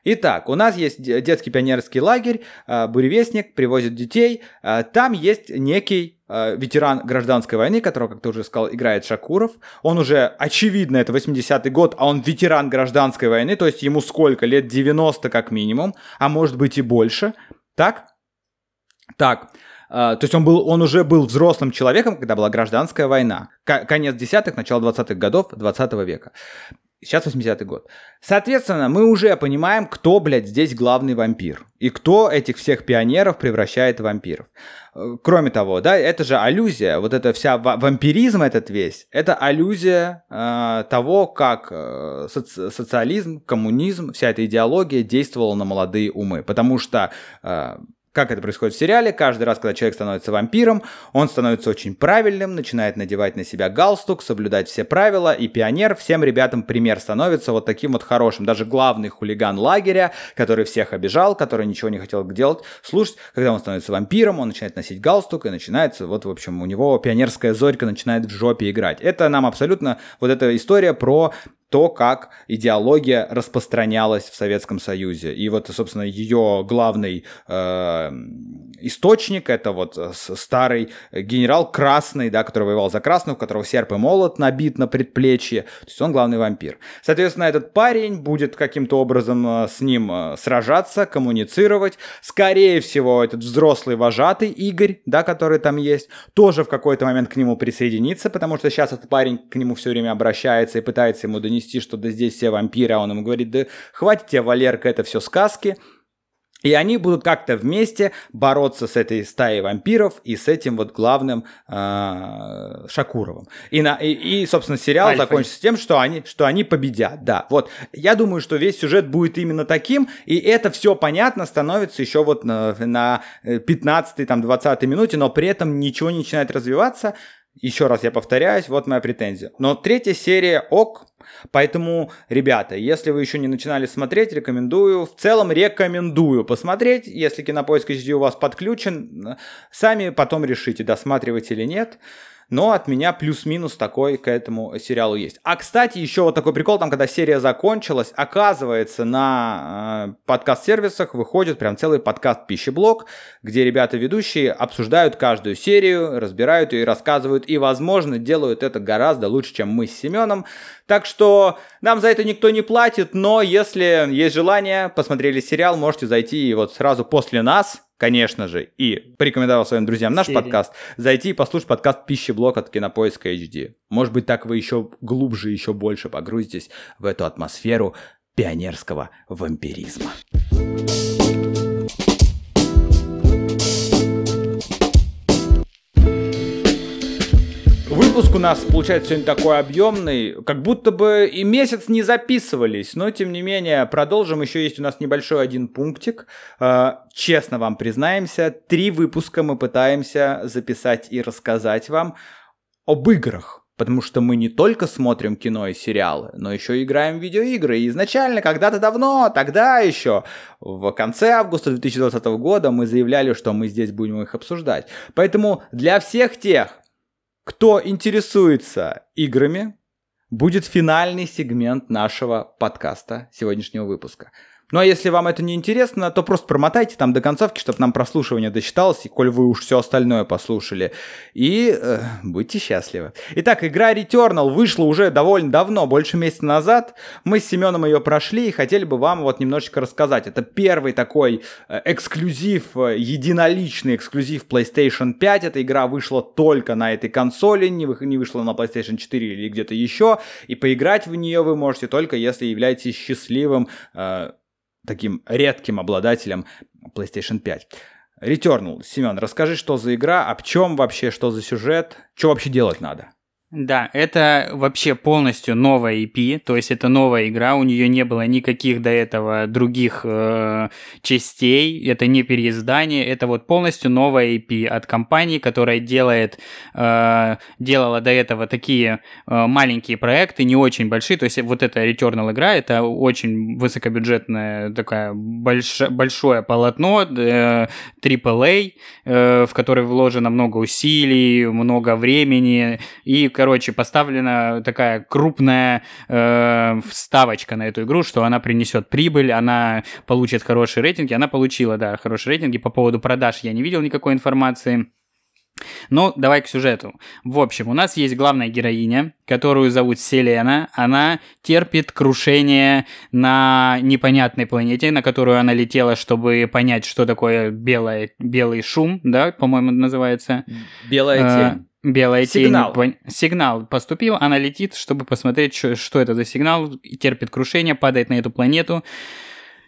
S1: Итак, у нас есть детский пионерский лагерь, э, буревестник, привозят детей, э, там есть некий э, ветеран гражданской войны, которого, как ты уже сказал, играет Шакуров. Он уже, очевидно, это 80-й год, а он ветеран гражданской войны, то есть ему сколько? Лет 90 как минимум, а может быть и больше. Так? Так, Uh, то есть он, был, он уже был взрослым человеком, когда была гражданская война. Конец десятых, начало 20-х годов 20 века. Сейчас 80-й год. Соответственно, мы уже понимаем, кто, блядь, здесь главный вампир. И кто этих всех пионеров превращает в вампиров. Э, кроме того, да, это же аллюзия, вот эта вся вампиризм этот весь, это аллюзия э, того, как э, соци социализм, коммунизм, вся эта идеология действовала на молодые умы. Потому что э, как это происходит в сериале, каждый раз, когда человек становится вампиром, он становится очень правильным, начинает надевать на себя галстук, соблюдать все правила, и пионер всем ребятам пример становится вот таким вот хорошим. Даже главный хулиган лагеря, который всех обижал, который ничего не хотел делать, слушать, когда он становится вампиром, он начинает носить галстук, и начинается, вот, в общем, у него пионерская зорька начинает в жопе играть. Это нам абсолютно вот эта история про то, как идеология распространялась в Советском Союзе. И вот, собственно, ее главный э, источник это вот старый генерал Красный, да, который воевал за Красную, у которого серп и молот набит на предплечье. То есть он главный вампир. Соответственно, этот парень будет каким-то образом э, с ним э, сражаться, коммуницировать. Скорее всего, этот взрослый вожатый Игорь, да, который там есть, тоже в какой-то момент к нему присоединится, потому что сейчас этот парень к нему все время обращается и пытается ему донести донести, что да здесь все вампиры, а он ему говорит, да хватит тебе, Валерка, это все сказки. И они будут как-то вместе бороться с этой стаей вампиров и с этим вот главным э, Шакуровым. И, на, и, и, собственно, сериал Альфа. закончится тем, что они, что они победят. Да, вот. Я думаю, что весь сюжет будет именно таким, и это все понятно становится еще вот на, на 15-20 там, минуте, но при этом ничего не начинает развиваться. Еще раз я повторяюсь, вот моя претензия. Но третья серия ок, Поэтому, ребята, если вы еще не начинали смотреть, рекомендую. В целом рекомендую посмотреть. Если Кинопоиск HD у вас подключен, сами потом решите, досматривать или нет. Но от меня плюс-минус такой к этому сериалу есть. А, кстати, еще вот такой прикол, там, когда серия закончилась, оказывается, на э, подкаст-сервисах выходит прям целый подкаст «Пищеблок», где ребята-ведущие обсуждают каждую серию, разбирают ее и рассказывают, и, возможно, делают это гораздо лучше, чем мы с Семеном. Так что нам за это никто не платит, но если есть желание, посмотрели сериал, можете зайти и вот сразу после нас конечно же, и порекомендовал своим друзьям наш Серия. подкаст, зайти и послушать подкаст «Пищеблок» от Кинопоиска HD. Может быть, так вы еще глубже, еще больше погрузитесь в эту атмосферу пионерского вампиризма. Выпуск у нас получается сегодня такой объемный, как будто бы и месяц не записывались, но тем не менее продолжим. Еще есть у нас небольшой один пунктик. А, честно вам признаемся, три выпуска мы пытаемся записать и рассказать вам об играх. Потому что мы не только смотрим кино и сериалы, но еще играем в видеоигры. И изначально, когда-то давно, тогда еще, в конце августа 2020 года, мы заявляли, что мы здесь будем их обсуждать. Поэтому для всех тех, кто интересуется играми, будет финальный сегмент нашего подкаста сегодняшнего выпуска. Ну а если вам это не интересно, то просто промотайте там до концовки, чтобы нам прослушивание досчиталось, и коль вы уж все остальное послушали. И э, будьте счастливы. Итак, игра Returnal вышла уже довольно давно, больше месяца назад. Мы с Семеном ее прошли и хотели бы вам вот немножечко рассказать. Это первый такой э, эксклюзив, э, единоличный эксклюзив PlayStation 5. Эта игра вышла только на этой консоли, не, вы, не вышла на PlayStation 4 или где-то еще. И поиграть в нее вы можете только если являетесь счастливым э, таким редким обладателем PlayStation 5. Returnal. Семен, расскажи, что за игра, об чем вообще, что за сюжет, что вообще делать надо?
S2: Да, это вообще полностью новая EP, то есть это новая игра, у нее не было никаких до этого других э, частей, это не переиздание, это вот полностью новая EP от компании, которая делает, э, делала до этого такие э, маленькие проекты, не очень большие, то есть вот эта Returnal игра, это очень высокобюджетное такое больш, большое полотно, э, AAA, э, в которое вложено много усилий, много времени и короче, поставлена такая крупная э, вставочка на эту игру, что она принесет прибыль, она получит хорошие рейтинги. Она получила, да, хорошие рейтинги. По поводу продаж я не видел никакой информации. Ну, давай к сюжету. В общем, у нас есть главная героиня, которую зовут Селена. Она терпит крушение на непонятной планете, на которую она летела, чтобы понять, что такое белое, белый шум, да, по-моему, называется.
S1: Белая э, тень.
S2: Белая сигнал. тень. Сигнал поступил, она летит, чтобы посмотреть, что, что это за сигнал, терпит крушение, падает на эту планету.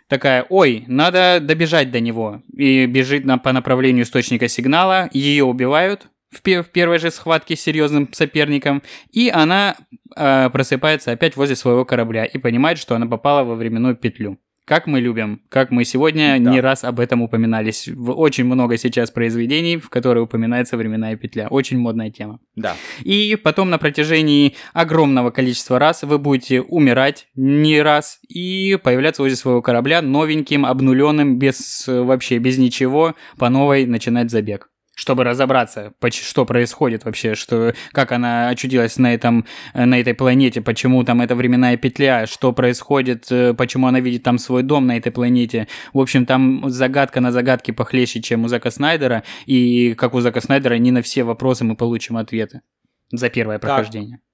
S2: Такая, ой, надо добежать до него. И бежит на, по направлению источника сигнала. Ее убивают в, в первой же схватке с серьезным соперником. И она э, просыпается опять возле своего корабля и понимает, что она попала во временную петлю. Как мы любим, как мы сегодня да. не раз об этом упоминались. Очень много сейчас произведений, в которые упоминается временная петля. Очень модная тема.
S1: Да.
S2: И потом на протяжении огромного количества раз вы будете умирать не раз и появляться возле своего корабля новеньким, обнуленным, без вообще без ничего, по новой начинать забег чтобы разобраться, что происходит вообще, что, как она очутилась на, этом, на этой планете, почему там эта временная петля, что происходит, э, почему она видит там свой дом на этой планете. В общем, там загадка на загадке похлеще, чем у Зака Снайдера, и как у Зака Снайдера, не на все вопросы мы получим ответы за первое прохождение. Так.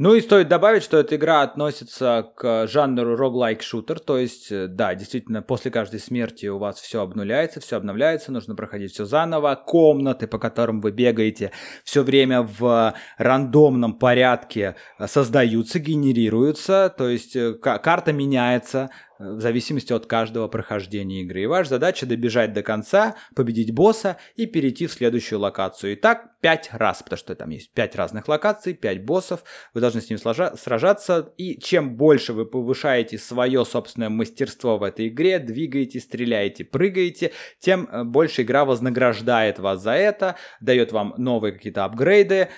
S1: Ну и стоит добавить, что эта игра относится к жанру roguelike шутер, то есть, э, да, действительно, после каждой смерти у вас все обнуляется, все обновляется, нужно проходить все заново, комнаты, по которым вы бегаете, все время в рандомном порядке создаются, генерируются, то есть э, карта меняется, в зависимости от каждого прохождения игры. И ваша задача добежать до конца, победить босса и перейти в следующую локацию. И так пять раз, потому что там есть пять разных локаций, пять боссов, вы должны с ними сражаться, и чем больше вы повышаете свое собственное мастерство в этой игре, двигаете, стреляете, прыгаете, тем э, больше игра вознаграждает вас за это, дает вам новые какие-то апгрейды,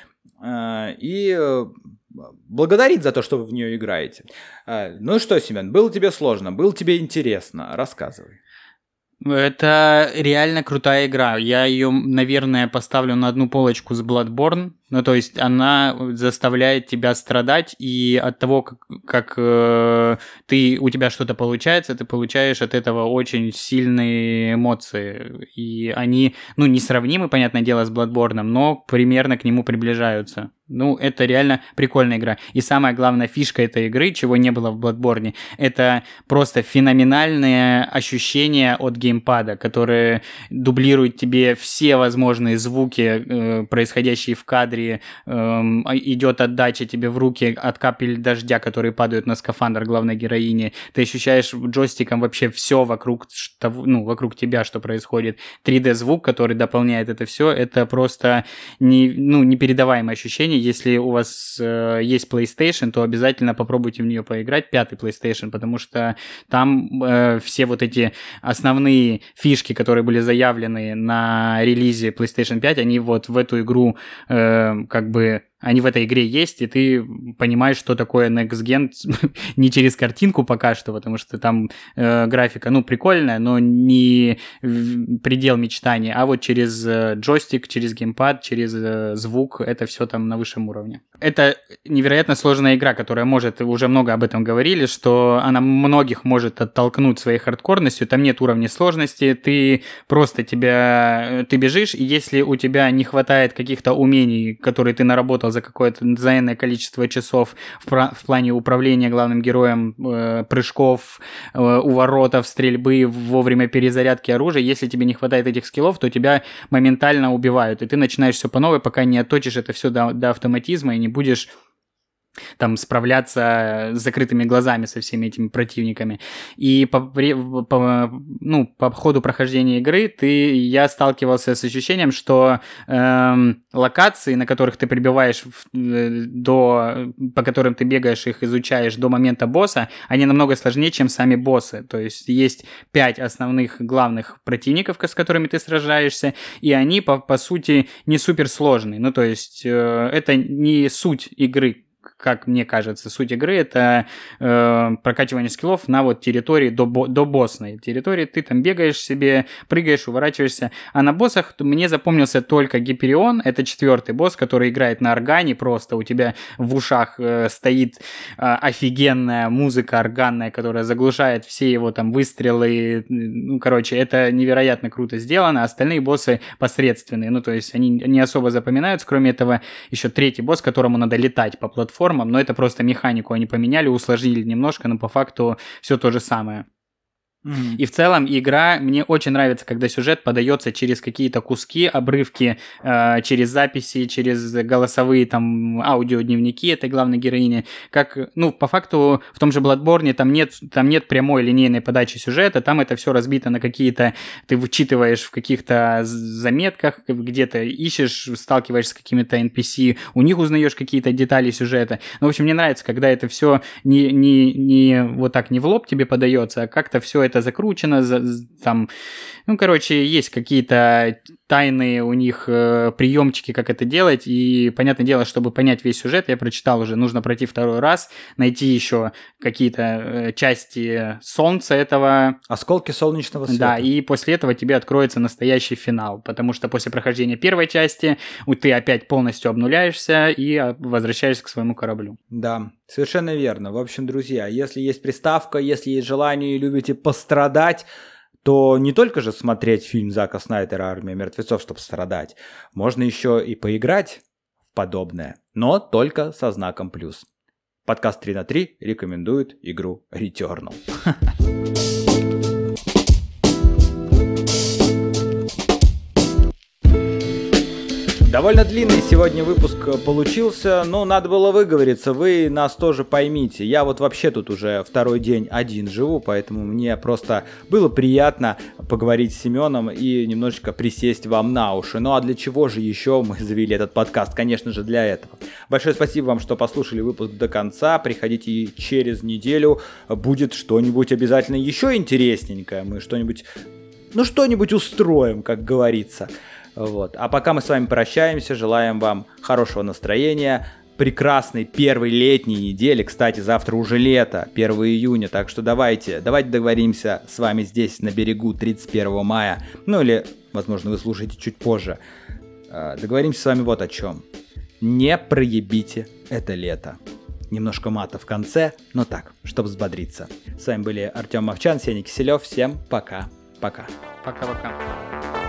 S1: э, и э, благодарит за то, что вы в нее играете. А, ну что, Семен, было тебе сложно, было тебе интересно? Рассказывай.
S2: Это реально крутая игра. Я ее, наверное, поставлю на одну полочку с Bloodborne. Ну, то есть она заставляет тебя страдать, и от того, как, как э, ты, у тебя что-то получается, ты получаешь от этого очень сильные эмоции. И они, ну, несравнимы, понятное дело, с Bloodborne, но примерно к нему приближаются. Ну, это реально прикольная игра. И самая главная фишка этой игры, чего не было в Bloodborne, это просто феноменальные ощущения от геймпада, которые дублируют тебе все возможные звуки, э, происходящие в кадре. Э, идет отдача тебе в руки от капель дождя, которые падают на скафандр главной героини. Ты ощущаешь джойстиком вообще все вокруг, ну, вокруг тебя, что происходит. 3D-звук, который дополняет это все, это просто не, ну, непередаваемое ощущение если у вас э, есть PlayStation, то обязательно попробуйте в нее поиграть, пятый PlayStation, потому что там э, все вот эти основные фишки, которые были заявлены на релизе PlayStation 5, они вот в эту игру э, как бы они в этой игре есть, и ты понимаешь, что такое Next Gen [laughs] не через картинку пока что, потому что там э, графика, ну, прикольная, но не предел мечтания, а вот через э, джойстик, через геймпад, через э, звук, это все там на высшем уровне. Это невероятно сложная игра, которая может, уже много об этом говорили, что она многих может оттолкнуть своей хардкорностью, там нет уровня сложности, ты просто тебя, э, ты бежишь, и если у тебя не хватает каких-то умений, которые ты наработал за какое-то заенное количество часов в, в плане управления главным героем, э, прыжков, э, уворотов, стрельбы, вовремя перезарядки оружия. Если тебе не хватает этих скиллов, то тебя моментально убивают, и ты начинаешь все по новой, пока не отточишь это все до, до автоматизма и не будешь там справляться с закрытыми глазами со всеми этими противниками. И по, по, ну, по ходу прохождения игры ты, я сталкивался с ощущением, что эм, локации, на которых ты прибиваешь э, до, по которым ты бегаешь, их изучаешь до момента босса, они намного сложнее, чем сами боссы. То есть есть пять основных главных противников, с которыми ты сражаешься, и они, по, по сути, не супер сложные. Ну, то есть э, это не суть игры как мне кажется, суть игры это э, прокачивание скиллов на вот территории до, до боссной территории. Ты там бегаешь себе, прыгаешь, уворачиваешься. А на боссах мне запомнился только Гиперион. Это четвертый босс, который играет на органе просто. У тебя в ушах э, стоит э, офигенная музыка органная, которая заглушает все его там выстрелы. Ну, короче, это невероятно круто сделано. Остальные боссы посредственные. Ну, то есть они не особо запоминаются. Кроме этого, еще третий босс, которому надо летать по платформе платформам, но это просто механику они поменяли, усложнили немножко, но по факту все то же самое. Mm-hmm. И в целом игра мне очень нравится, когда сюжет подается через какие-то куски, обрывки, э, через записи, через голосовые там аудиодневники этой главной героини. Как, ну, по факту в том же Bloodborne там нет, там нет прямой линейной подачи сюжета, там это все разбито на какие-то, ты вычитываешь в каких-то заметках, где-то ищешь, сталкиваешься с какими-то NPC, у них узнаешь какие-то детали сюжета. Ну, в общем, мне нравится, когда это все не, не, не вот так не в лоб тебе подается, а как-то все закручено, за, там, ну, короче, есть какие-то тайные у них э, приемчики, как это делать, и, понятное дело, чтобы понять весь сюжет, я прочитал уже, нужно пройти второй раз, найти еще какие-то э, части солнца этого.
S1: Осколки солнечного света.
S2: Да, и после этого тебе откроется настоящий финал, потому что после прохождения первой части ты опять полностью обнуляешься и а, возвращаешься к своему кораблю.
S1: Да, совершенно верно. В общем, друзья, если есть приставка, если есть желание и любите пострадать, то не только же смотреть фильм Зака Снайдера «Армия мертвецов», чтобы страдать, можно еще и поиграть в подобное, но только со знаком плюс. Подкаст 3 на 3 рекомендует игру Returnal. [laughs] Довольно длинный сегодня выпуск получился, но надо было выговориться, вы нас тоже поймите. Я вот вообще тут уже второй день один живу, поэтому мне просто было приятно поговорить с Семеном и немножечко присесть вам на уши. Ну а для чего же еще мы завели этот подкаст? Конечно же для этого. Большое спасибо вам, что послушали выпуск до конца. Приходите через неделю, будет что-нибудь обязательно еще интересненькое. Мы что-нибудь, ну что-нибудь устроим, как говорится. Вот. А пока мы с вами прощаемся, желаем вам хорошего настроения, прекрасной первой летней недели. Кстати, завтра уже лето, 1 июня, так что давайте, давайте договоримся с вами здесь на берегу 31 мая. Ну или, возможно, вы слушаете чуть позже. А, договоримся с вами вот о чем. не проебите это лето. Немножко мата в конце, но так, чтобы взбодриться. С вами были Артем Мовчан, Сеня Киселев. Всем пока. Пока.
S2: Пока-пока.